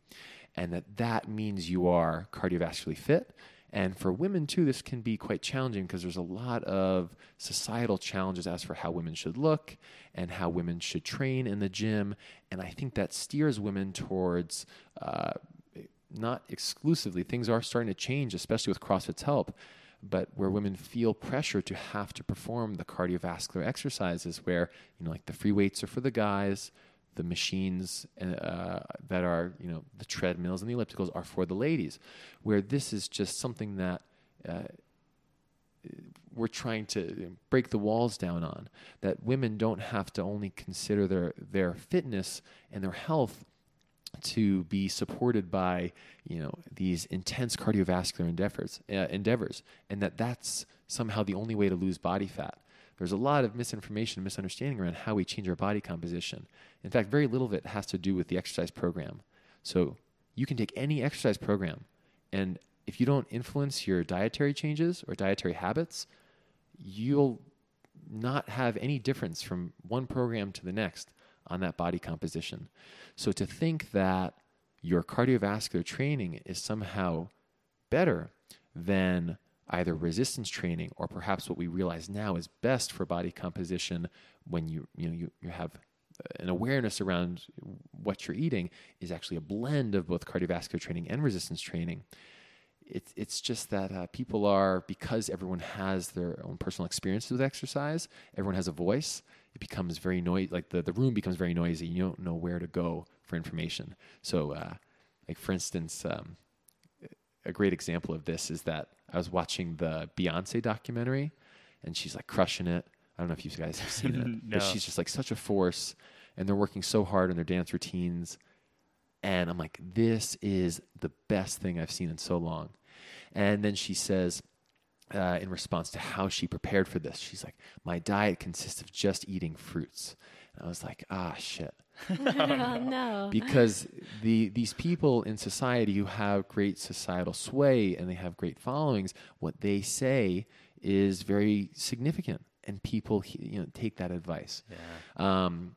and that that means you are cardiovascularly fit. And for women too, this can be quite challenging because there's a lot of societal challenges as for how women should look and how women should train in the gym. And I think that steers women towards uh, not exclusively, things are starting to change, especially with CrossFit's help, but where women feel pressure to have to perform the cardiovascular exercises where, you know, like the free weights are for the guys, the machines uh, that are you know the treadmills and the ellipticals are for the ladies, where this is just something that. Uh, we're trying to break the walls down on that women don't have to only consider their their fitness and their health to be supported by you know these intense cardiovascular endeavors uh, endeavors and that that's somehow the only way to lose body fat there's a lot of misinformation and misunderstanding around how we change our body composition in fact very little of it has to do with the exercise program so you can take any exercise program and if you don't influence your dietary changes or dietary habits you'll not have any difference from one program to the next on that body composition. So to think that your cardiovascular training is somehow better than either resistance training or perhaps what we realize now is best for body composition when you you know you, you have an awareness around what you're eating is actually a blend of both cardiovascular training and resistance training it's it's just that uh, people are because everyone has their own personal experiences with exercise. Everyone has a voice. It becomes very noisy. Like the the room becomes very noisy. You don't know where to go for information. So, uh, like for instance, um, a great example of this is that I was watching the Beyonce documentary, and she's like crushing it. I don't know if you guys have seen it, *laughs* No. but she's just like such a force, and they're working so hard on their dance routines. And I'm like, this is the best thing I've seen in so long. And then she says, uh, in response to how she prepared for this, she's like, my diet consists of just eating fruits. And I was like, ah, shit. oh *laughs* no. Because the these people in society who have great societal sway and they have great followings, what they say is very significant, and people you know take that advice. Yeah. Um,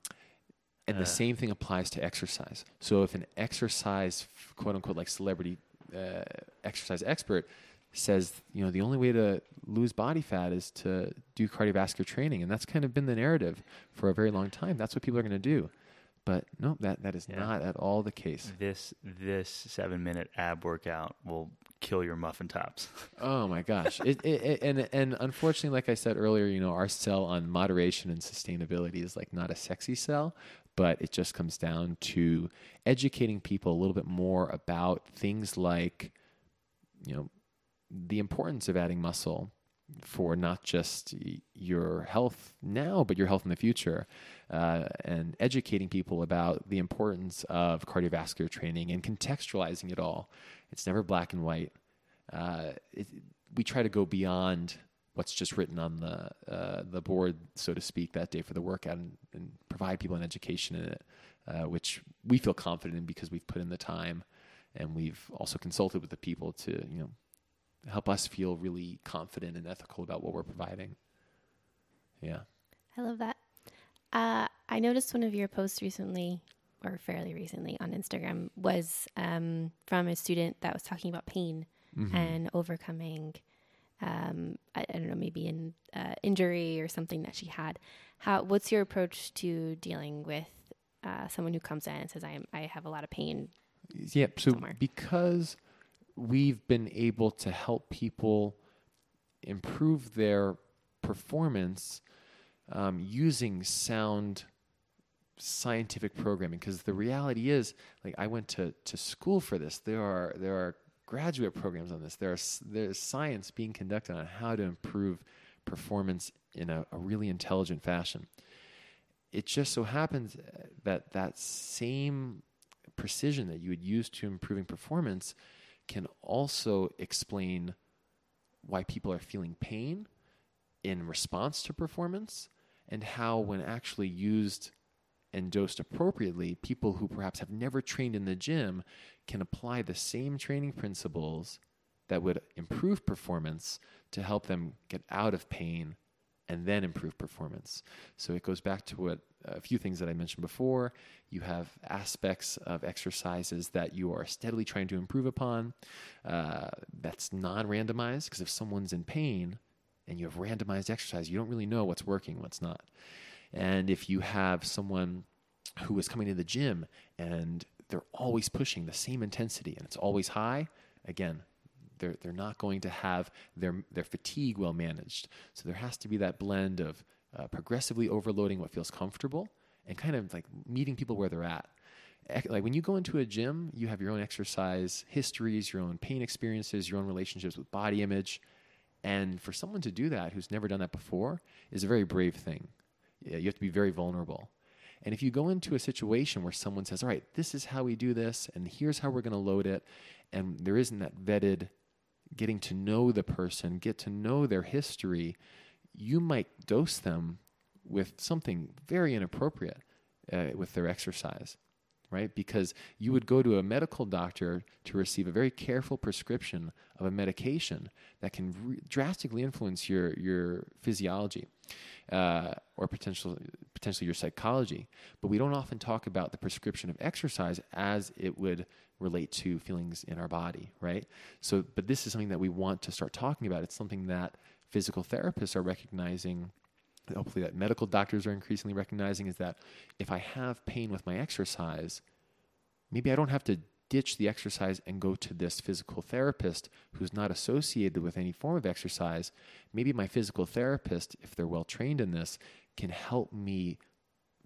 and the same thing applies to exercise. So if an exercise, quote unquote, like celebrity uh, exercise expert says, you know, the only way to lose body fat is to do cardiovascular training, and that's kind of been the narrative for a very long time. That's what people are going to do. But no, that that is Yeah. not at all the case. This this seven minute ab workout will kill your muffin tops. *laughs* Oh my gosh! It, it, it, and and unfortunately, like I said earlier, you know, our sell on moderation and sustainability is like not a sexy sell, but it just comes down to educating people a little bit more about things like, you know, the importance of adding muscle for not just your health now, but your health in the future, uh, and educating people about the importance of cardiovascular training and contextualizing it all. It's never black and white. Uh, it, we try to go beyond what's just written on the uh, the board, so to speak, that day for the workout, and, and provide people an education in it, uh, which we feel confident in because we've put in the time, and we've also consulted with the people to you know help us feel really confident and ethical about what we're providing. Yeah. I love that. Uh, I noticed one of your posts recently, or fairly recently, on Instagram was um, from a student that was talking about pain Mm-hmm. and overcoming. Um, I, I don't know, maybe an uh, injury or something that she had. How? What's your approach to dealing with uh, someone who comes in and says, "I am, I have a lot of pain." Yeah. So somewhere. because we've been able to help people improve their performance um, using sound scientific programming, because the reality is, like, I went to, to school for this. There are there are graduate programs on this. There are there's science being conducted on how to improve performance in a, a really intelligent fashion. It just so happens uh, that that same precision that you would use to improving performance can also explain why people are feeling pain in response to performance and how when actually used and dosed appropriately people who perhaps have never trained in the gym can apply the same training principles that would improve performance to help them get out of pain and then improve performance. So it goes back to what a few things that I mentioned before. You have aspects of exercises that you are steadily trying to improve upon. Uh, that's non randomized because if someone's in pain and you have randomized exercise, you don't really know what's working, what's not. And if you have someone who is coming to the gym and they're always pushing the same intensity and it's always high, again, they're they're not going to have their their fatigue well managed. So there has to be that blend of uh, progressively overloading what feels comfortable and kind of like meeting people where they're at. Like when you go into a gym, you have your own exercise histories, your own pain experiences, your own relationships with body image. And for someone to do that who's never done that before is a very brave thing. You have to be very vulnerable. And if you go into a situation where someone says, all right, this is how we do this, and here's how we're going to load it, and there isn't that vetted getting to know the person, get to know their history, you might dose them with something very inappropriate uh, with their exercise, right? Because you would go to a medical doctor to receive a very careful prescription of a medication that can re- drastically influence your your physiology uh, or potential, potentially your psychology. But we don't often talk about the prescription of exercise as it would relate to feelings in our body, right? So, but this is something that we want to start talking about. It's something that physical therapists are recognizing. Hopefully, that medical doctors are increasingly recognizing is that if I have pain with my exercise, maybe I don't have to ditch the exercise and go to this physical therapist who's not associated with any form of exercise. Maybe my physical therapist, if they're well trained in this, can help me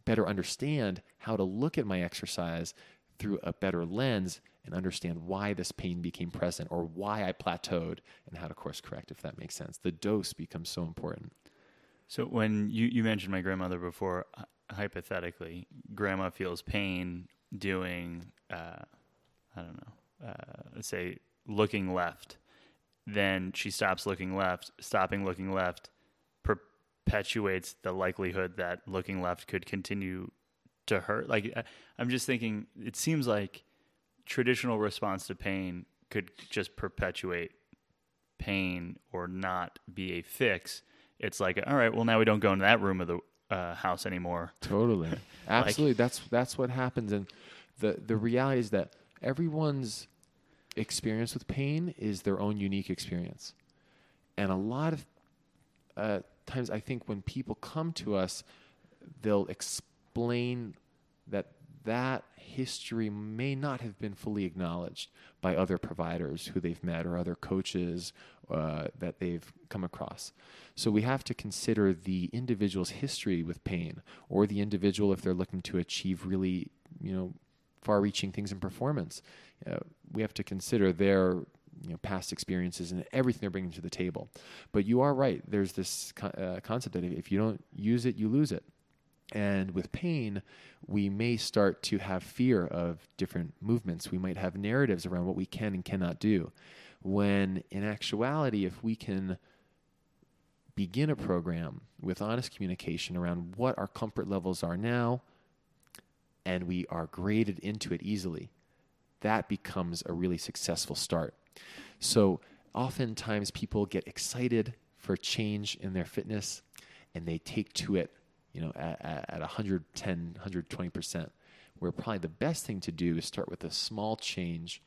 better understand how to look at my exercise through a better lens and understand why this pain became present or why I plateaued and how to course correct, if that makes sense. The dose becomes so important. So when you, you mentioned my grandmother before, hypothetically, grandma feels pain doing, uh, I don't know, uh, let's say looking left. Then she stops looking left. Stopping looking left perpetuates the likelihood that looking left could continue to hurt. Like I- I'm just thinking, it seems like traditional response to pain could just perpetuate pain or not be a fix. It's like, all right, well now we don't go into that room of the uh, house anymore. Totally. *laughs* Absolutely. that's that's what happens and the the reality is that everyone's experience with pain is their own unique experience. And a lot of uh, times I think when people come to us they'll explain that that history may not have been fully acknowledged by other providers who they've met or other coaches uh, that they've come across. So we have to consider the individual's history with pain, or the individual if they're looking to achieve really, you know, far-reaching things in performance. Uh, we have to consider their you know, past experiences and everything they're bringing to the table. But you are right. There's this co- uh, concept that if you don't use it, you lose it. And with pain, we may start to have fear of different movements. We might have narratives around what we can and cannot do. When in actuality, if we can begin a program with honest communication around what our comfort levels are now, and we are graded into it easily, that becomes a really successful start. So, oftentimes people get excited for change in their fitness and they take to it you know, at, at, at 110, 120%, where probably the best thing to do is start with a small change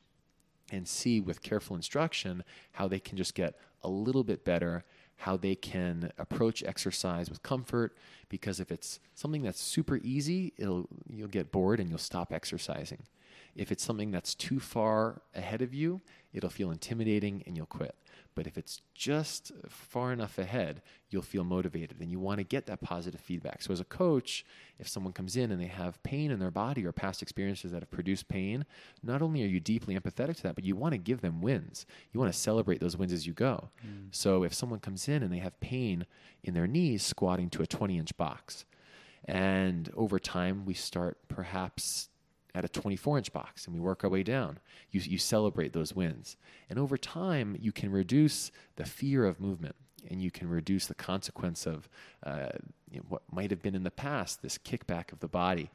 and see with careful instruction how they can just get a little bit better, how they can approach exercise with comfort. Because if it's something that's super easy, it'll, you'll get bored and you'll stop exercising. If it's something that's too far ahead of you, it'll feel intimidating and you'll quit. But if it's just far enough ahead, you'll feel motivated and you want to get that positive feedback. So, as a coach, if someone comes in and they have pain in their body or past experiences that have produced pain, not only are you deeply empathetic to that, but you want to give them wins. You want to celebrate those wins as you go. Mm. So, if someone comes in and they have pain in their knees squatting to a 20 inch box, and over time we start perhaps at a 24 inch box and we work our way down. You, you celebrate those wins. And over time, you can reduce the fear of movement and you can reduce the consequence of uh, you know, what might have been in the past, this kickback of the body,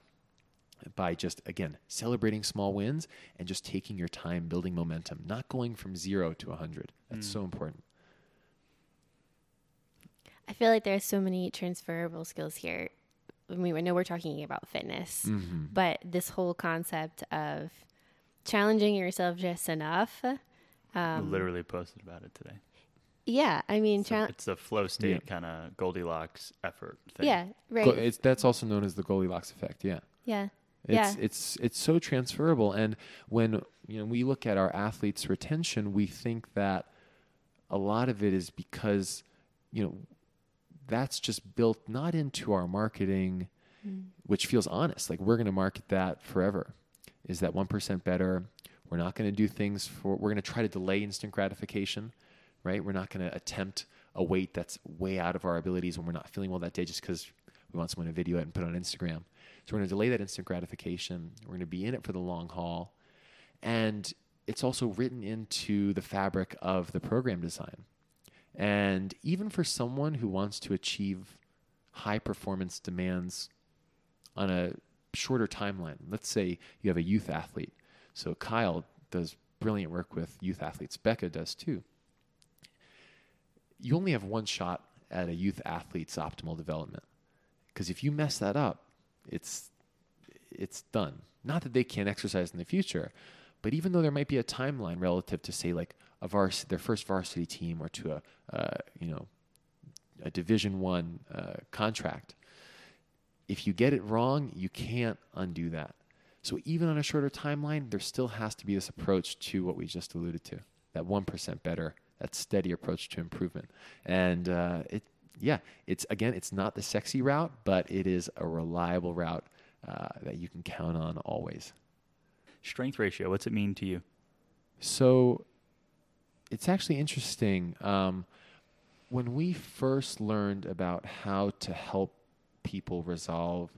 by just, again, celebrating small wins and just taking your time building momentum, not going from zero to 100. That's so important. I feel like there are so many transferable skills here. I mean, I know we're talking about fitness, Mm-hmm. but this whole concept of challenging yourself just enough. Um, Literally posted about it today. Yeah, I mean, It's, a, it's a flow state kind of Goldilocks effort thing. yeah, right. It's, that's also known as the Goldilocks effect. Yeah. yeah, It's Yeah. it's it's so transferable, and when you know we look at our athletes' retention, we think that a lot of it is because you know that's just built not into our marketing mm. which feels honest. Like we're going to market that forever. Is that 1% better? We're not going to do things for, we're going to try to delay instant gratification, right? We're not going to attempt a weight that's way out of our abilities when we're not feeling well that day just because we want someone to video it and put it on Instagram. So we're going to delay that instant gratification. We're going to be in it for the long haul. And it's also written into the fabric of the program design. And even for someone who wants to achieve high performance demands on a shorter timeline, let's say you have a youth athlete. So Kyle does brilliant work with youth athletes, Becca does too. You only have one shot at a youth athlete's optimal development. Because if you mess that up, it's it's done. Not that they can't exercise in the future, but even though there might be a timeline relative to say like a vars- their first varsity team or to a uh, you know a Division One uh, contract, if you get it wrong, you can't undo that. So even on a shorter timeline, there still has to be this approach to what we just alluded to, that one percent better, that steady approach to improvement, and uh, it. Yeah, it's again, it's not the sexy route, but it is a reliable route uh, that you can count on always. Strength ratio, what's it mean to you? So it's actually interesting. Um, when we first learned about how to help people resolve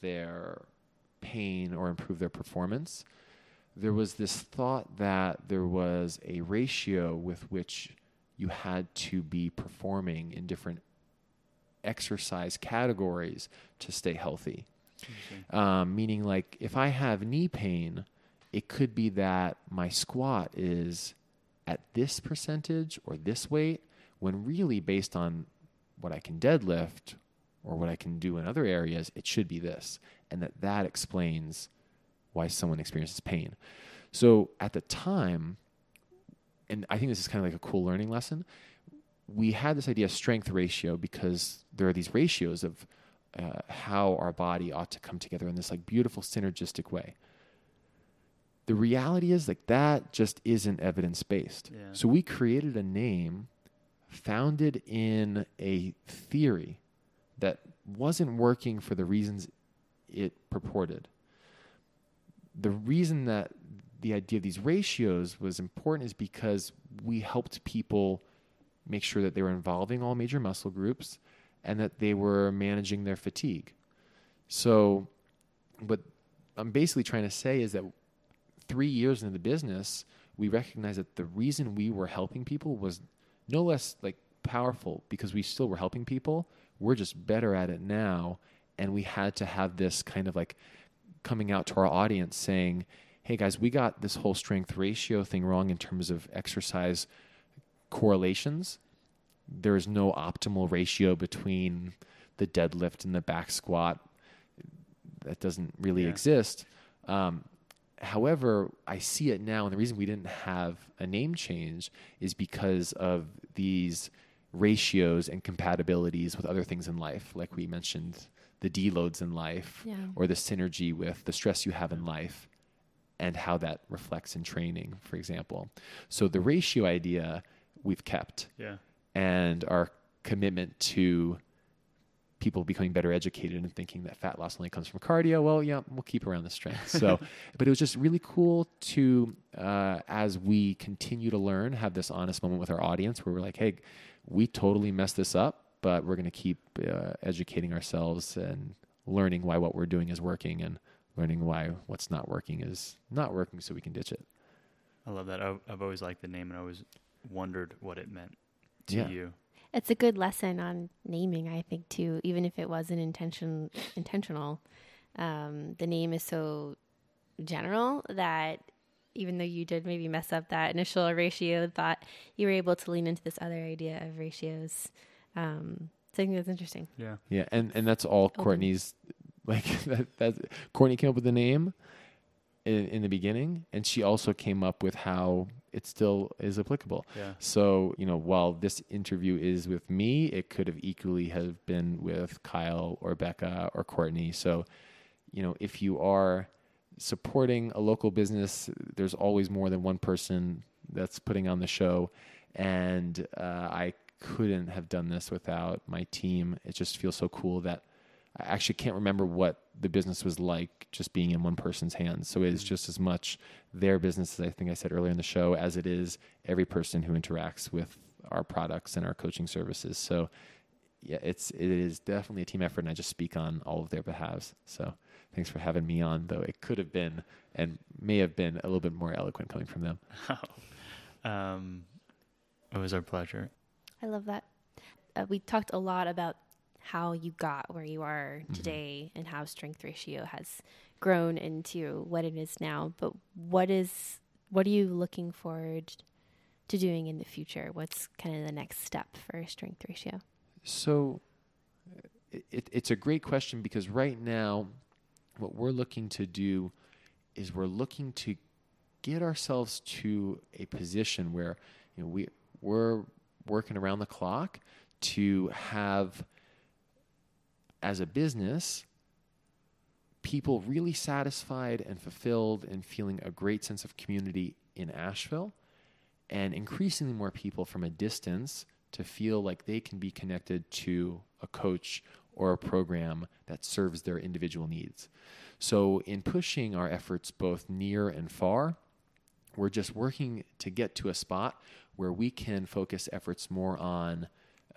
their pain or improve their performance, there was this thought that there was a ratio with which you had to be performing in different exercise categories to stay healthy. Um, meaning, like, if I have knee pain, it could be that my squat is at this percentage or this weight, when really, based on what I can deadlift or what I can do in other areas, it should be this. And that that explains why someone experiences pain. So at the time, and I think this is kind of like a cool learning lesson, we had this idea of strength ratio because there are these ratios of uh, how our body ought to come together in this like beautiful synergistic way. The reality is like that just isn't evidence based. Yeah. So we created a name founded in a theory that wasn't working for the reasons it purported. The reason that the idea of these ratios was important is because we helped people make sure that they were involving all major muscle groups and that they were managing their fatigue. So, what I'm basically trying to say is that three years into the business, we recognized that the reason we were helping people was no less like powerful because we still were helping people. We're just better at it now. And we had to have this kind of like coming out to our audience saying, hey guys, we got this whole strength ratio thing wrong in terms of exercise correlations. There is no optimal ratio between the deadlift and the back squat. That doesn't really Yeah. exist. Um, however, I see it now, and the reason we didn't have a name change is because of these ratios and compatibilities with other things in life, like we mentioned the deloads in life, Yeah. or the synergy with the stress you have in life, and how that reflects in training, for example. So the ratio idea we've kept Yeah. and our commitment to people becoming better educated and thinking that fat loss only comes from cardio. Well, yeah, we'll keep around the strength. So, *laughs* but it was just really cool to, uh, as we continue to learn, have this honest moment with our audience where we're like, hey, we totally messed this up, but we're going to keep uh, educating ourselves and learning why what we're doing is working and learning why what's not working is not working so we can ditch it. I love that. I've, I've always liked the name and I always wondered what it meant to Yeah. you. It's a good lesson on naming, I think, too. Even if it wasn't intention intentional, um, the name is so general that even though you did maybe mess up that initial ratio thought, you were able to lean into this other idea of ratios. Um, so I think that's interesting. Yeah. Yeah, and and that's all Courtney's *laughs* like that. That Courtney came up with the name in, in the beginning, and she also came up with how it still is applicable. Yeah. So you know, while this interview is with me, it could have equally have been with Kyle or Becca or Courtney. So you know, if you are supporting a local business, there's always more than one person that's putting on the show, and uh, I couldn't have done this without my team. It just feels so cool that I actually can't remember what the business was like just being in one person's hands. So it is just as much their business, as I think I said earlier in the show, as it is every person who interacts with our products and our coaching services. So yeah, it's it is definitely a team effort, and I just speak on all of their behalves. So thanks for having me on. Though it could have been and may have been a little bit more eloquent coming from them. *laughs* um, it was our pleasure. I love that. Uh, we talked a lot about how you got where you are today mm-hmm. and how strength ratio has grown into what it is now. But what is what are you looking forward to doing in the future? What's kind of the next step for strength ratio? So it, it's a great question because right now, what we're looking to do is we're looking to get ourselves to a position where you know we we're working around the clock to have as a business people really satisfied and fulfilled and feeling a great sense of community in Asheville and increasingly more people from a distance to feel like they can be connected to a coach or a program that serves their individual needs. So, in pushing our efforts both near and far, we're just working to get to a spot where we can focus efforts more on,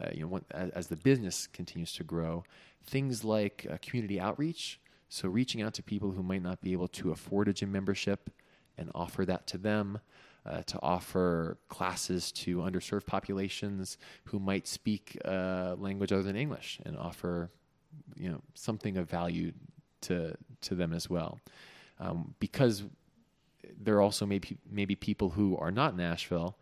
uh, you know, as, as, the business continues to grow, things like uh, community outreach. So, reaching out to people who might not be able to afford a gym membership and offer that to them uh, to offer classes to underserved populations who might speak a language other than English and offer you know something of value to to them as well um, because there are also maybe maybe people who are not in Asheville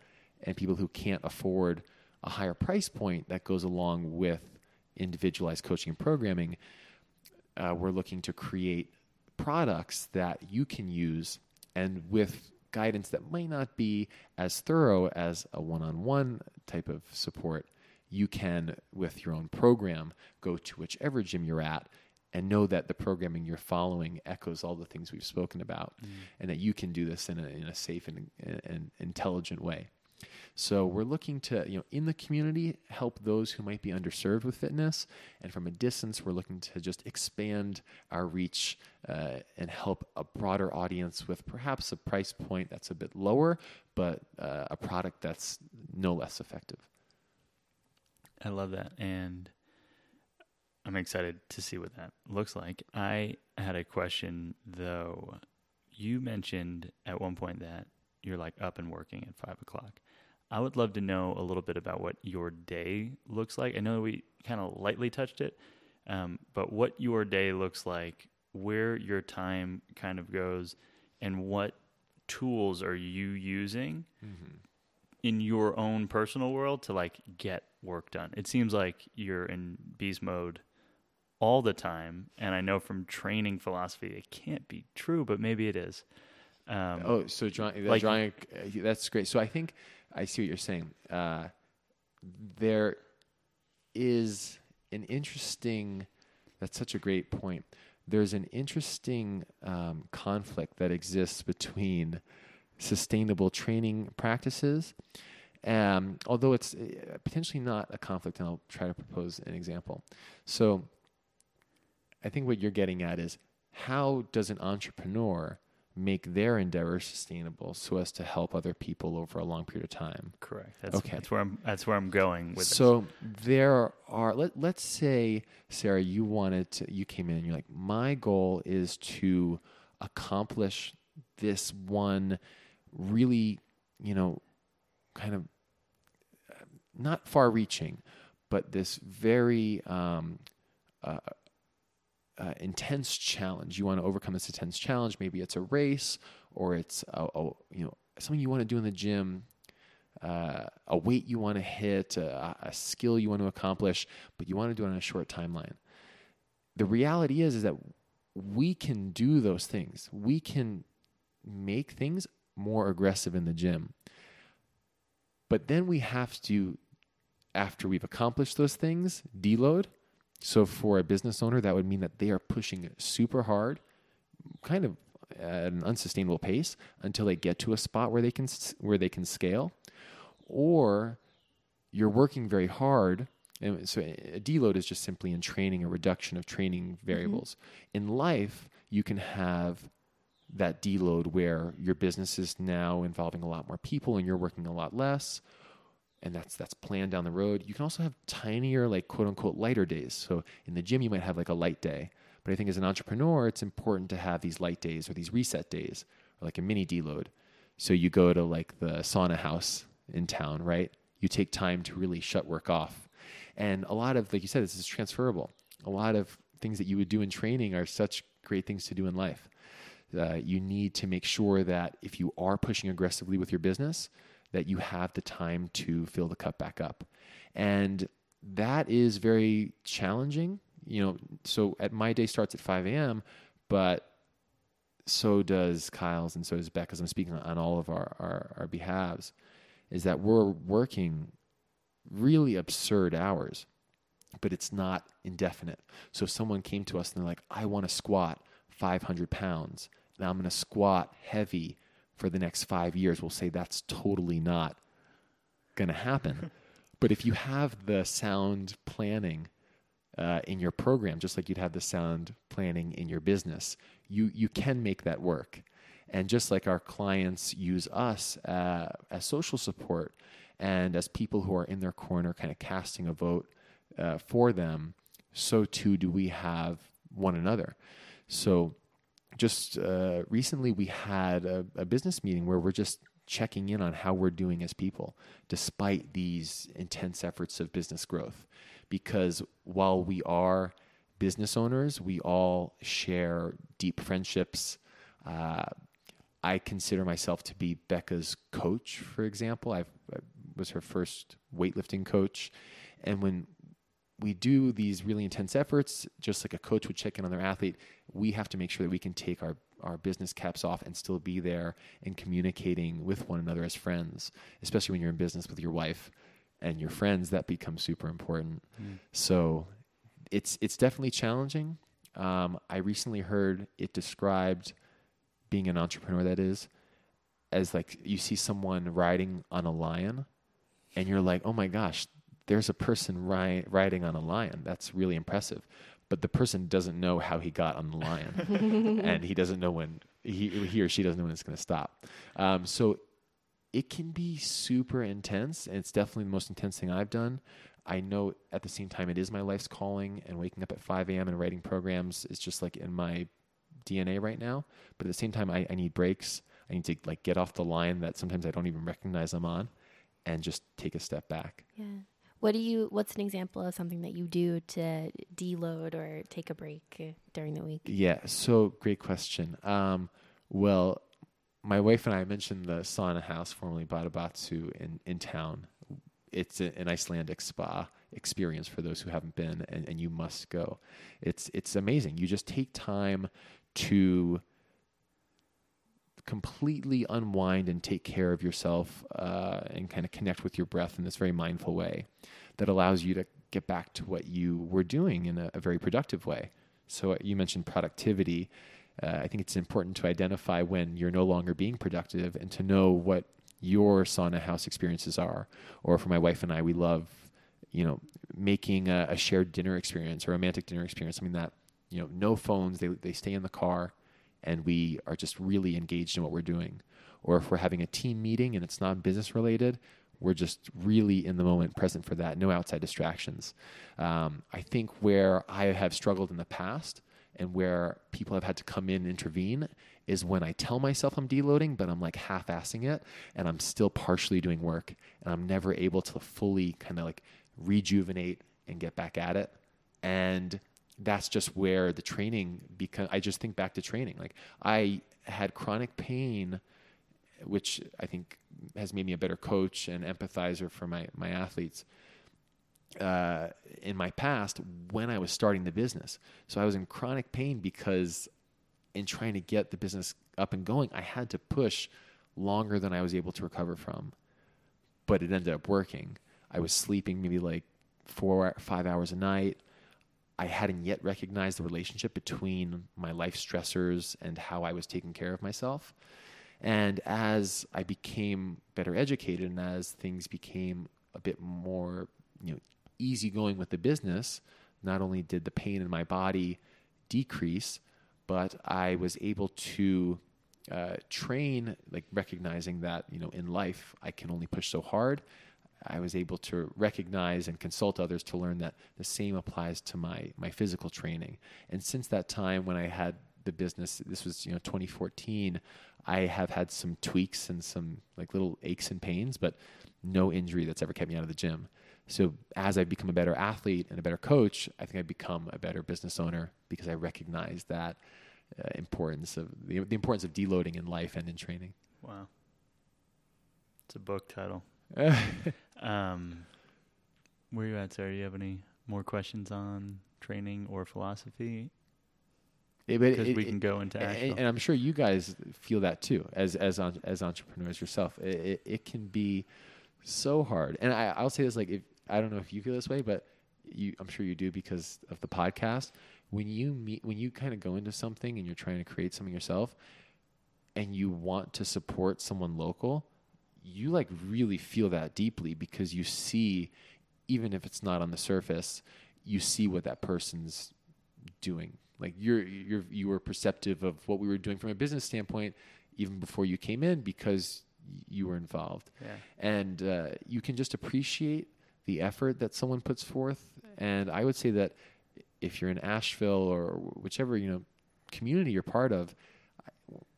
and people who can't afford a higher price point that goes along with individualized coaching and programming uh, we're looking to create products that you can use and with guidance that might not be as thorough as a one on one type of support, you can, with your own program, go to whichever gym you're at and know that the programming you're following echoes all the things we've spoken about mm. and that you can do this in a, in a safe and, and intelligent way. So we're looking to, you know, in the community, help those who might be underserved with fitness. And from a distance, we're looking to just expand our reach uh, and help a broader audience with perhaps a price point that's a bit lower, but uh, a product that's no less effective. I love that. And I'm excited to see what that looks like. I had a question though. You mentioned at one point that you're like up and working at five o'clock. I would love to know a little bit about what your day looks like. I know we kind of lightly touched it, um, but what your day looks like, where your time kind of goes, and what tools are you using mm-hmm. in your own personal world to like get work done? It seems like you're in beast mode all the time, and I know from training philosophy it can't be true, but maybe it is. Um, oh, so drawing, like, drawing, uh, that's great. So I think I see what you're saying. Uh, there is an interesting. That's such a great point. There's an interesting um, conflict that exists between sustainable training practices. Um, although it's uh, potentially not a conflict, and I'll try to propose an example. So, I think what you're getting at is how does an entrepreneur make their endeavor sustainable so as to help other people over a long period of time. Correct. That's, okay. That's where I'm. That's where I'm going with. So this. there are. Let Let's say, Sarah, you wanted to. You came in and you're like, my goal is to accomplish this one really, you know, kind of not far-reaching, but this very um, uh, uh, intense challenge. You want to overcome this intense challenge. Maybe it's a race or it's a, a you know something you want to do in the gym, uh, a weight you want to hit, a, a, skill you want to accomplish, but you want to do it on a short timeline. The reality is is that we can do those things. We can make things more aggressive in the gym. But then we have to, after we've accomplished those things, deload so for a business owner, that would mean that they are pushing super hard, kind of at an unsustainable pace until they get to a spot where they can where they can scale, or you're working very hard And so a deload is just simply in training a reduction of training mm-hmm. variables. In life, you can have that deload where your business is now involving a lot more people and you're working a lot less and that's that's planned down the road. You can also have tinier like quote unquote lighter days. So in the gym you might have like a light day. But I think as an entrepreneur it's important to have these light days or these reset days or like a mini deload. So you go to like the sauna house in town, right? You take time to really shut work off. And a lot of like you said this is transferable. A lot of things that you would do in training are such great things to do in life. Uh, you need to make sure that if you are pushing aggressively with your business, that you have the time to fill the cup back up. And that is very challenging. You know, so at my day starts at 5 a.m., but so does Kyle's and so does Becca's. I'm speaking on all of our, our, our behalves, is that we're working really absurd hours, but it's not indefinite. So if someone came to us and they're like, I want to squat 500 pounds, and I'm going to squat heavy for the next five years, we'll say that's totally not going to happen. *laughs* but if you have the sound planning uh, in your program, just like you'd have the sound planning in your business, you you can make that work. And just like our clients use us uh, as social support and as people who are in their corner, kind of casting a vote uh, for them, so too do we have one another. So just uh, recently we had a, a, business meeting where we're just checking in on how we're doing as people despite these intense efforts of business growth. Because while we are business owners we all share deep friendships. Uh, i consider myself to be becca's coach for example. I've, i was her first weightlifting coach. And when we do these really intense efforts, just like a coach would check in on their athlete, we have to make sure that we can take our, our business caps off and still be there and communicating with one another as friends, especially when you're in business with your wife and your friends, that becomes super important. Mm. So it's, it's definitely challenging. Um, I recently heard it described being an entrepreneur, that is, as like you see someone riding on a lion and you're like, oh my gosh, there's a person ri- riding on a lion. That's really impressive. But the person doesn't know how he got on the lion, *laughs* and he doesn't know when he, he or she doesn't know when it's going to stop. Um, so it can be super intense, and it's definitely the most intense thing I've done. I know at the same time it is my life's calling, and waking up at 5 a.m. and writing programs is just like in my DNA right now. But at the same time, I, I need breaks. I need to like get off the line that sometimes I don't even recognize I'm on, and just take a step back. Yeah. What do you? What's an example of something that you do to deload or take a break during the week? Yeah. So great question. Um, well, my wife and I mentioned the sauna house, formerly Badabatsu, in in town. It's a, an Icelandic spa experience for those who haven't been, and, and you must go. It's it's amazing. You just take time to completely unwind and take care of yourself uh, and kind of connect with your breath in this very mindful way that allows you to get back to what you were doing in a, a very productive way. So uh, you mentioned productivity. Uh, I think it's important to identify when you're no longer being productive and to know what your sauna house experiences are. Or for my wife and I, we love, you know, making a, a shared dinner experience, a romantic dinner experience, something that, you know, no phones, they, they stay in the car and we are just really engaged in what we're doing. Or if we're having a team meeting and it's not business related, we're just really in the moment, present for that, no outside distractions. Um, I think where I have struggled in the past and where people have had to come in and intervene is when I tell myself I'm deloading, but I'm like half assing it and I'm still partially doing work and I'm never able to fully kind of like rejuvenate and get back at it. And that's just where the training because I just think back to training. Like I had chronic pain, which I think has made me a better coach and empathizer for my my athletes. Uh, in my past, when I was starting the business, so I was in chronic pain because in trying to get the business up and going, I had to push longer than I was able to recover from. But it ended up working. I was sleeping maybe like four, five hours a night. I hadn't yet recognized the relationship between my life stressors and how I was taking care of myself. And as I became better educated and as things became a bit more, you know, easygoing with the business, not only did the pain in my body decrease, but I was able to uh, train, like recognizing that you know in life I can only push so hard. I was able to recognize and consult others to learn that the same applies to my my physical training. And since that time, when I had the business, this was you know 2014. I have had some tweaks and some like little aches and pains, but no injury that's ever kept me out of the gym. So as I've become a better athlete and a better coach, I think I've become a better business owner because I recognize that uh, importance of the, the importance of deloading in life and in training. Wow. It's a book title. *laughs* um, where are you at, Sarah? Do you have any more questions on training or philosophy? Because we can go into and, and I'm sure you guys feel that too as as en- as entrepreneurs yourself. It, it, it can be so hard, and I, I'll say this like if I don't know if you feel this way, but you I'm sure you do because of the podcast. When you meet when you kind of go into something and you're trying to create something yourself, and you want to support someone local, you like really feel that deeply because you see, even if it's not on the surface, you see what that person's doing. Like you're you're you were perceptive of what we were doing from a business standpoint even before you came in because you were involved, yeah. and uh, you can just appreciate the effort that someone puts forth. And I would say that if you're in Asheville or whichever you know community you're part of,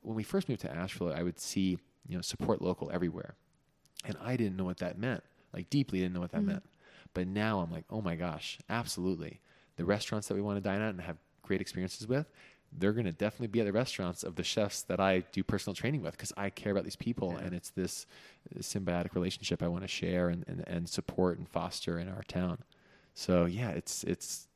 when we first moved to Asheville, I would see you know support local everywhere, and I didn't know what that meant. Like deeply didn't know what that Mhm. meant. But now I'm like, oh my gosh, absolutely. The restaurants that we want to dine at and have great experiences with, they're going to definitely be at the restaurants of the chefs that I do personal training with because I care about these people Yeah. and it's this symbiotic relationship I want to share and, and, and support and foster in our town. So yeah, it's it's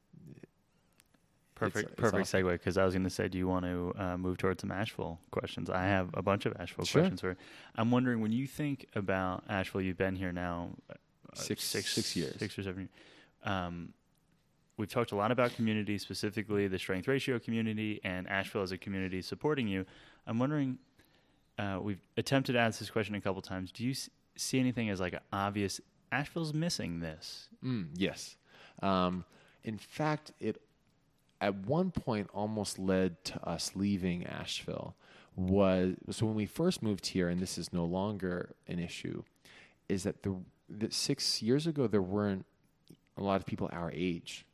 Perfect, it's perfect awesome. segue. Because I was going to say, do you want to uh, move towards some Asheville questions? I have a bunch of Asheville Sure. questions. For I'm wondering when you think about Asheville, you've been here now uh, Six- six years. six or seven. years. Um, we've talked a lot about community, specifically the strength ratio community, and Asheville as a community supporting you. I'm wondering. Uh, we've attempted to ask this question a couple times. Do you s- see anything as like an obvious? Asheville's missing this. Mm, yes. Um, in fact, it at one point almost led to us leaving Asheville. Was so when we first moved here, and this is no longer an issue, is that the six years ago there weren't a lot of people our age.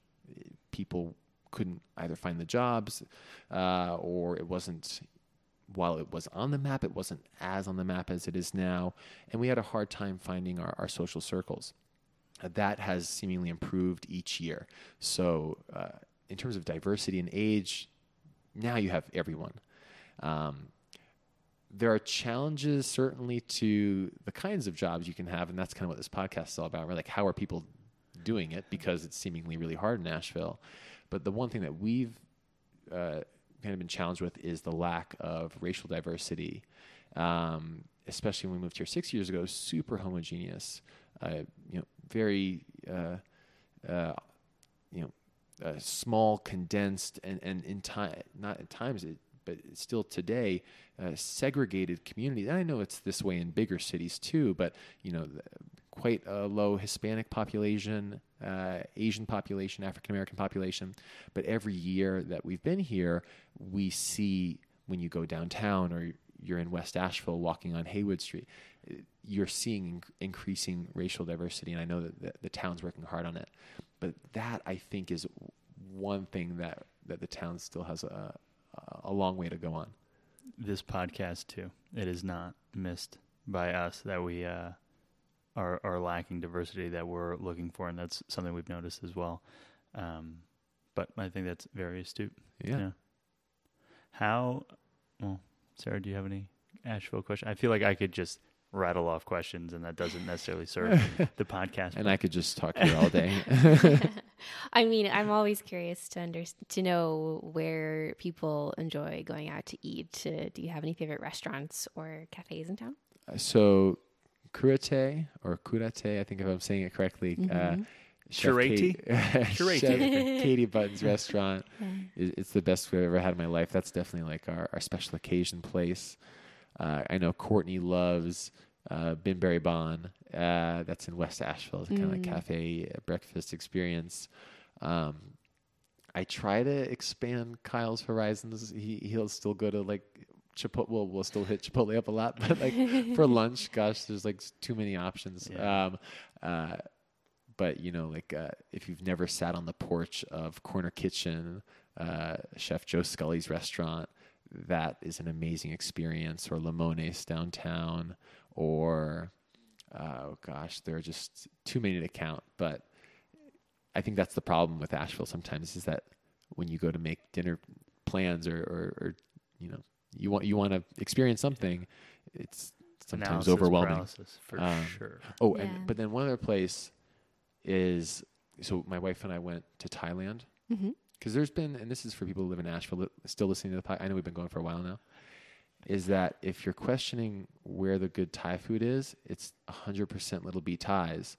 People couldn't either find the jobs, uh, or it wasn't. While it was on the map, it wasn't as on the map as it is now, and we had a hard time finding our, our social circles. That has seemingly improved each year. So, uh, in terms of diversity and age, now you have everyone. Um, there are challenges certainly to the kinds of jobs you can have, and that's kind of what this podcast is all about. Right? Like, how are people doing it? Because it's seemingly really hard in Asheville. But the one thing that we've uh, kind of been challenged with is the lack of racial diversity, um, especially when we moved here six years ago. Super homogeneous, uh, you know, very, uh, uh, you know, uh, small, condensed, and and in time, not at times, it, but still today, uh, segregated community. And I know it's this way in bigger cities too, but you know, quite a low Hispanic population, uh, Asian population, African American population. But every year that we've been here, we see when you go downtown or you're in West Asheville walking on Haywood Street, you're seeing increasing racial diversity. And I know that the, the town's working hard on it. But that, I think, is one thing that, that the town still has a, a long way to go on. this podcast too. It is not missed by us that we uh, are are lacking diversity that we're looking for, and that's something we've noticed as well. Um, but I think that's very astute. Yeah. How? Well, Sarah, do you have any Asheville question? I feel like I could just rattle off questions, and that doesn't necessarily serve the *laughs* podcast. And I could just talk to you all day. *laughs* *laughs* I mean, I'm always curious to under, to know where people enjoy going out to eat. Uh, do you have any favorite restaurants or cafes in town? so, Cúrate or Cúrate, I think if I'm saying it correctly. Uh, Mhm. Chef Cúrate? Kate- Cúrate. Chef Katie Button's restaurant. is It's the best food I've ever had in my life. That's definitely like our, our special occasion place. Uh, I know Courtney loves uh, Binberry Bon. Uh, that's in West Asheville. It's kind of like Mm. cafe uh, breakfast experience. Um, I try to expand Kyle's horizons. He he'll still go to like Chipotle. Well, we'll still hit Chipotle up a lot, *laughs* but like for *laughs* lunch, gosh, there's like too many options. Yeah. Um, uh, but you know, like uh, if you've never sat on the porch of Corner Kitchen, uh, Chef Joe Scully's restaurant, that is an amazing experience. Or Limones downtown, or oh gosh, there are just too many to count. But I think that's the problem with Asheville sometimes is that when you go to make dinner plans or, or, or you know you want you want to experience something, it's sometimes Analysis overwhelming. paralysis, for Um, sure. Oh, Yeah. and but then one other place is so my wife and I went to Thailand hmm because there's been and this is for people who live in Asheville still listening to the podcast. I know we've been going for a while now. Is that if you're questioning where the good Thai food is, it's 100% Little Bee Thai's.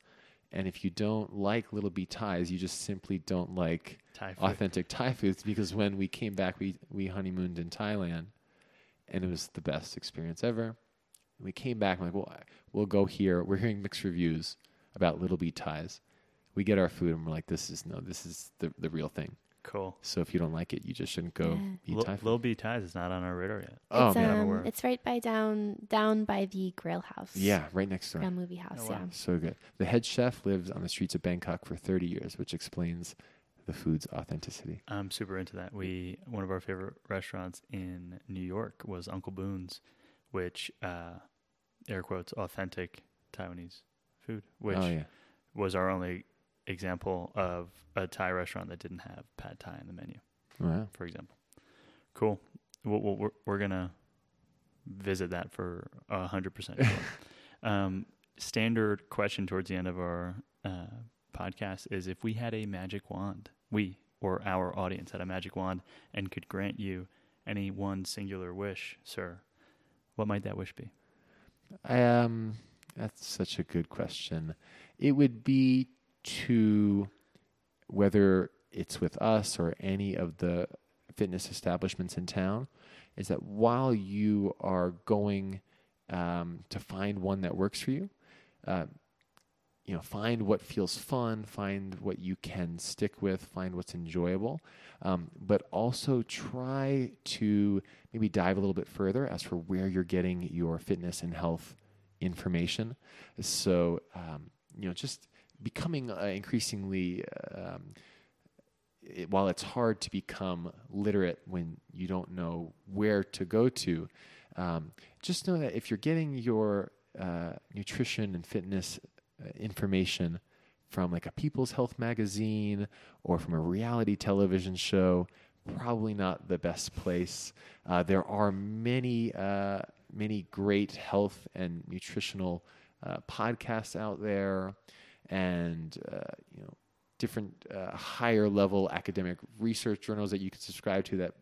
And if you don't like Little Bee Thai's, you just simply don't like Thai authentic Thai foods because when we came back, we, we honeymooned in Thailand and it was the best experience ever. We came back, I'm like, well, we'll go here. We're hearing mixed reviews about Little Bee Thai's. We get our food and we're like, this is no, this is the, the real thing. Cool. So if you don't like it, you just shouldn't go Yeah. eat Lil, Thai food. Bee Thai's is not on our radar yet. oh, it's, man. Um, aware. it's right by down down by the grill house. yeah, right next door. Grail Moviehouse. Oh, wow. Yeah. So good. The head chef lived on the streets of Bangkok for 30 years, which explains the food's authenticity. I'm super into that. We one of our favorite restaurants in New York was Uncle Boons, which uh, air quotes authentic Taiwanese food, which oh, yeah. was our only example of a Thai restaurant that didn't have pad Thai in the menu, Wow. for example. Cool. We'll, we'll, we're we're gonna visit that for a hundred percent. *laughs* Um, standard question towards the end of our uh, podcast is: if we had a magic wand, we or our audience had a magic wand and could grant you any one singular wish, sir, what might that wish be? Um, that's such a good question. It would be to whether it's with us or any of the fitness establishments in town, is that while you are going um, to find one that works for you, uh, you know, find what feels fun, find what you can stick with, find what's enjoyable, um, but also try to maybe dive a little bit further as for where you're getting your fitness and health information. So, um, you know, just becoming uh, increasingly, um, it, while it's hard to become literate when you don't know where to go to, um, just know that if you're getting your uh, nutrition and fitness uh, information from like a People's Health magazine or from a reality television show, probably not the best place. Uh, there are many, uh, many great health and nutritional uh, podcasts out there, and uh, you know different uh, higher level academic research journals that you can subscribe to that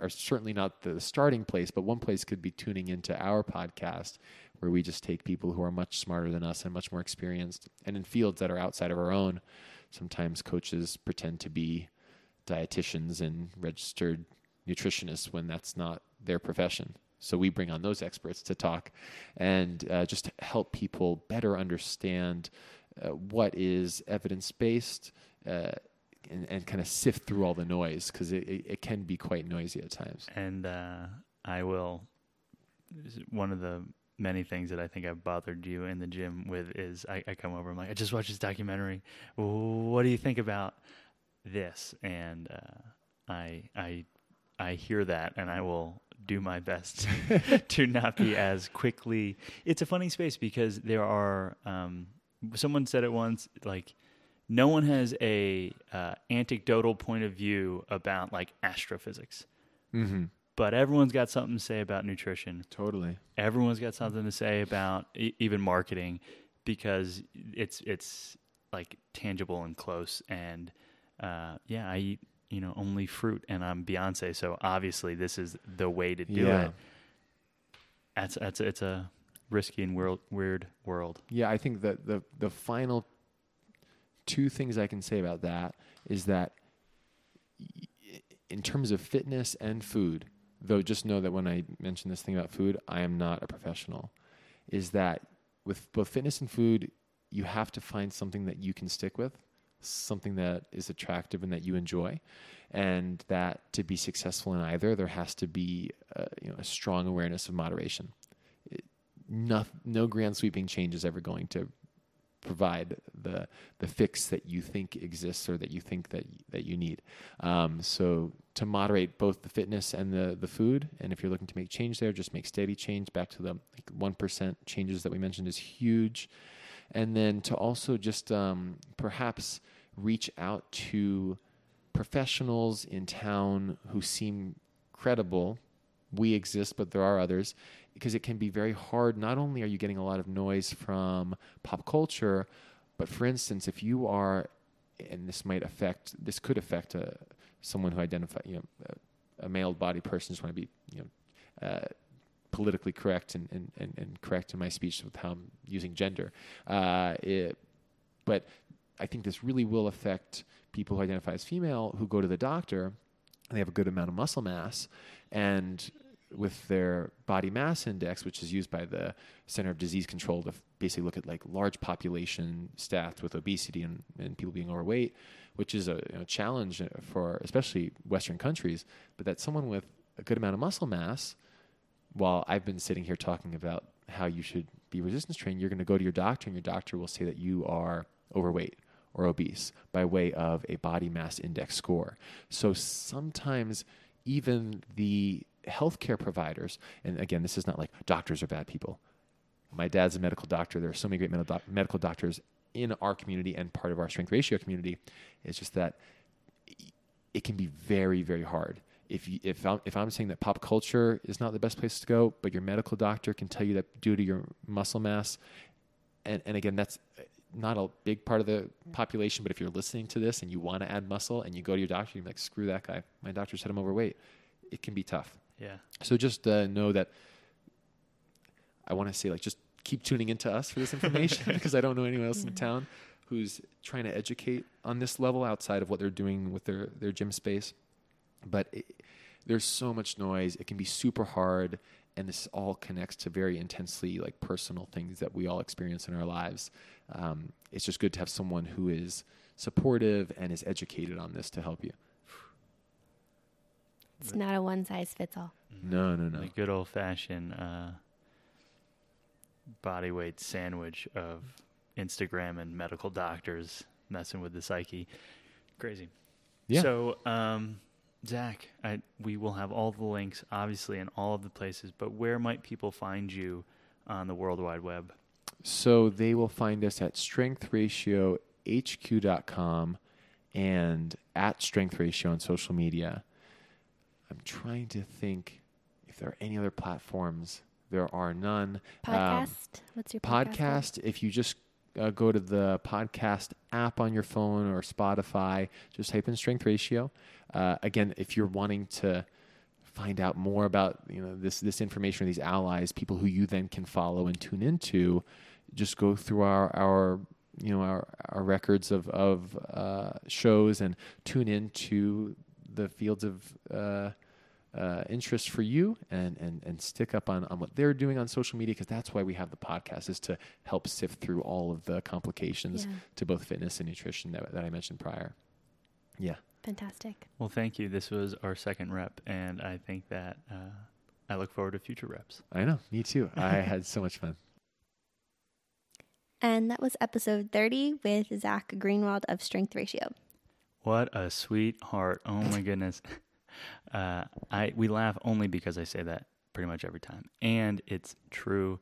are, certainly not the starting place, but one place could be tuning into our podcast where we just take people who are much smarter than us and much more experienced and in fields that are outside of our own. Sometimes coaches pretend to be dietitians and registered nutritionists when that's not their profession. So we bring on those experts to talk and uh, just help people better understand what is evidence based uh, and, and kind of sift through all the noise because it, it, it can be quite noisy at times. And uh, I will. One of the many things that I think I've bothered you in the gym with is I, I come over. I'm like, I just watched this documentary. What do you think about this? And uh, I I I hear that, and I will do my best *laughs* to not be as quickly. It's a funny space because there are. Um, someone said it once, like no one has a uh, anecdotal point of view about like astrophysics Mm-hmm. but everyone's got something to say about nutrition. Totally. Everyone's got something to say about e- even marketing because it's it's like tangible and close. And uh, yeah, I eat you know only fruit, and I'm Beyonce, so obviously this is the way to do Yeah. it. That's that's it's a risky and world, weird world. Yeah, I think that the the final two things I can say about that is that in terms of fitness and food, though just know that when I mention this thing about food, I am not a professional, is that with both fitness and food, you have to find something that you can stick with, something that is attractive and that you enjoy, and that to be successful in either, there has to be uh, you know a strong awareness of moderation. No, no grand sweeping change is ever going to provide the the fix that you think exists or that you think that that you need. Um, so to moderate both the fitness and the the food, and if you're looking to make change there, just make steady change. Back to the one like changes that we mentioned is huge, and then to also just um, perhaps reach out to professionals in town who seem credible. We exist, but there are others because it can be very hard. Not only are you getting a lot of noise from pop culture, but for instance, if you are, and this might affect, this could affect a, someone who identify, you know, a, a male body person, just want to be, you know, uh, politically correct and, and, and, and, correct in my speech with how I'm using gender. Uh, it, but I think this really will affect people who identify as female who go to the doctor and they have a good amount of muscle mass and with their body mass index, which is used by the Center of Disease Control to basically look at like large population stats with obesity and, and people being overweight, which is a you know, challenge uh, for especially Western countries. But that someone with a good amount of muscle mass, while I've been sitting here talking about how you should be resistance trained, you're going to go to your doctor and your doctor will say that you are overweight or obese by way of a body mass index score. So sometimes even the healthcare providers, and again, this is not like doctors are bad people. My dad's a medical doctor. There are so many great medical doctors in our community and part of our strength ratio community. It's just that it can be very, very hard. If you, if I'm, if I'm saying that pop culture is not the best place to go, but your medical doctor can tell you that due to your muscle mass, and, and again, that's uh, not a big part of the population, but if you're listening to this and you want to add muscle and you go to your doctor, you're like, screw that guy. My doctor said I'm overweight. It can be tough. Yeah. So just uh, know that I want to say like just keep tuning into us for this information *laughs* because I don't know anyone else in town who's trying to educate on this level outside of what they're doing with their their gym space. But it, there's so much noise; it can be super hard, and this all connects to very intensely like personal things that we all experience in our lives. Um, it's just good to have someone who is supportive and is educated on this to help you. It's not a one size fits all. No, no, no. The good old fashioned uh, body weight sandwich of Instagram and medical doctors messing with the psyche. Crazy. Yeah. So, um, Zach, I, we will have all the links, obviously, in all of the places, but where might people find you on the World Wide Web? So they will find us at strengthratiohq.com and at strengthratio on social media. I'm trying to think if there are any other platforms. There are none. Podcast. Um, What's your podcast? podcast if you just uh, go to the podcast app on your phone or Spotify, just type in strength ratio. Uh, again, if you're wanting to find out more about you know this this information or these allies, people who you then can follow and tune into, just go through our our you know our our records of of uh, shows and tune into the fields of uh, interest for you and, and, and stick up on, on what they're doing on social media because that's why we have the podcast is to help sift through all of the complications yeah. to both fitness and nutrition that, that I mentioned prior. Yeah. Fantastic. Well, thank you. This was our second rep, and I think that uh, I look forward to future reps. I know. Me too. I *laughs* had so much fun. And that was episode 30 with Zach Greenwald of Strength Ratio. What a sweetheart. Oh my goodness. *laughs* Uh, I we laugh only because I say that pretty much every time, and it's true.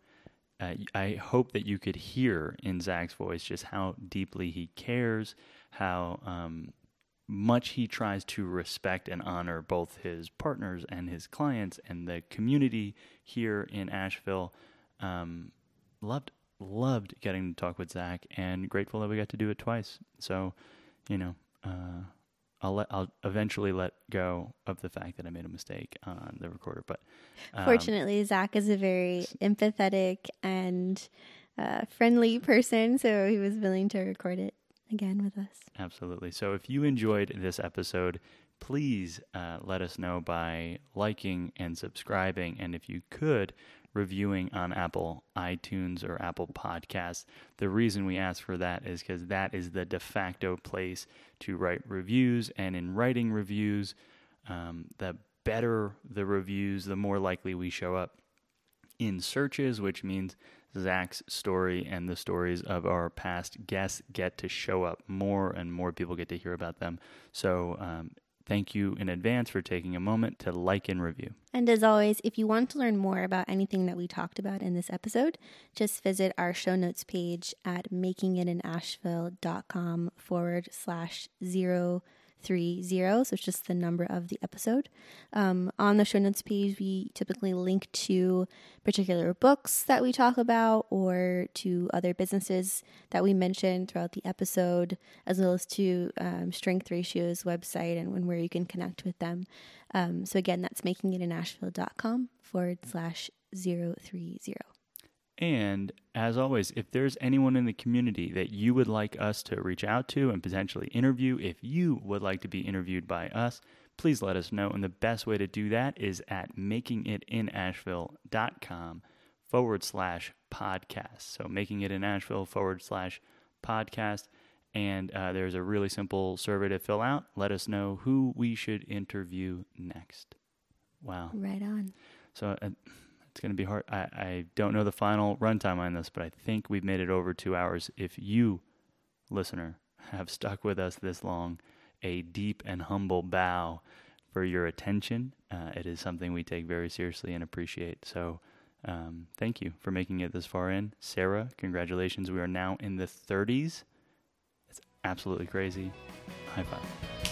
Uh, I hope that you could hear in Zach's voice just how deeply he cares, how um, much he tries to respect and honor both his partners and his clients and the community here in Asheville. Um, loved loved getting to talk with Zach, and grateful that we got to do it twice. So, you know. Uh, I'll let I'll eventually let go of the fact that I made a mistake on the recorder. But um, fortunately, Zach is a very empathetic and uh, friendly person, so he was willing to record it again with us. Absolutely. So if you enjoyed this episode, please uh, let us know by liking and subscribing, and if you could reviewing on Apple iTunes or Apple Podcasts. The reason we ask for that is because that is the de facto place to write reviews. And in writing reviews, um, the better the reviews, the more likely we show up in searches, which means Zach's story and the stories of our past guests get to show up more and more people get to hear about them. So, um, thank you in advance for taking a moment to like and review. And as always, if you want to learn more about anything that we talked about in this episode, just visit our show notes page at makingitinasheville.com forward slash zero three zero. So it's just the number of the episode. Um, on the show notes page, we typically link to particular books that we talk about or to other businesses that we mentioned throughout the episode, as well as to um, Strength Ratios website and, where you can connect with them. Um, so again, that's makingitinasheville.com forward slash zero three zero. And as always, if there's anyone in the community that you would like us to reach out to and potentially interview, if you would like to be interviewed by us, please let us know. And the best way to do that is at makingitinasheville.com forward slash podcast. So making it in Asheville forward slash podcast. And uh, there's a really simple survey to fill out. Let us know who we should interview next. Wow. Right on. So uh, it's going to be hard. I, I don't know the final runtime on this, but I think we've made it over two hours. If you, listener, have stuck with us this long, a deep and humble bow for your attention. Uh, it is something we take very seriously and appreciate. So, um, thank you for making it this far in. Sarah, congratulations. We are now in the 30s. It's absolutely crazy. High five.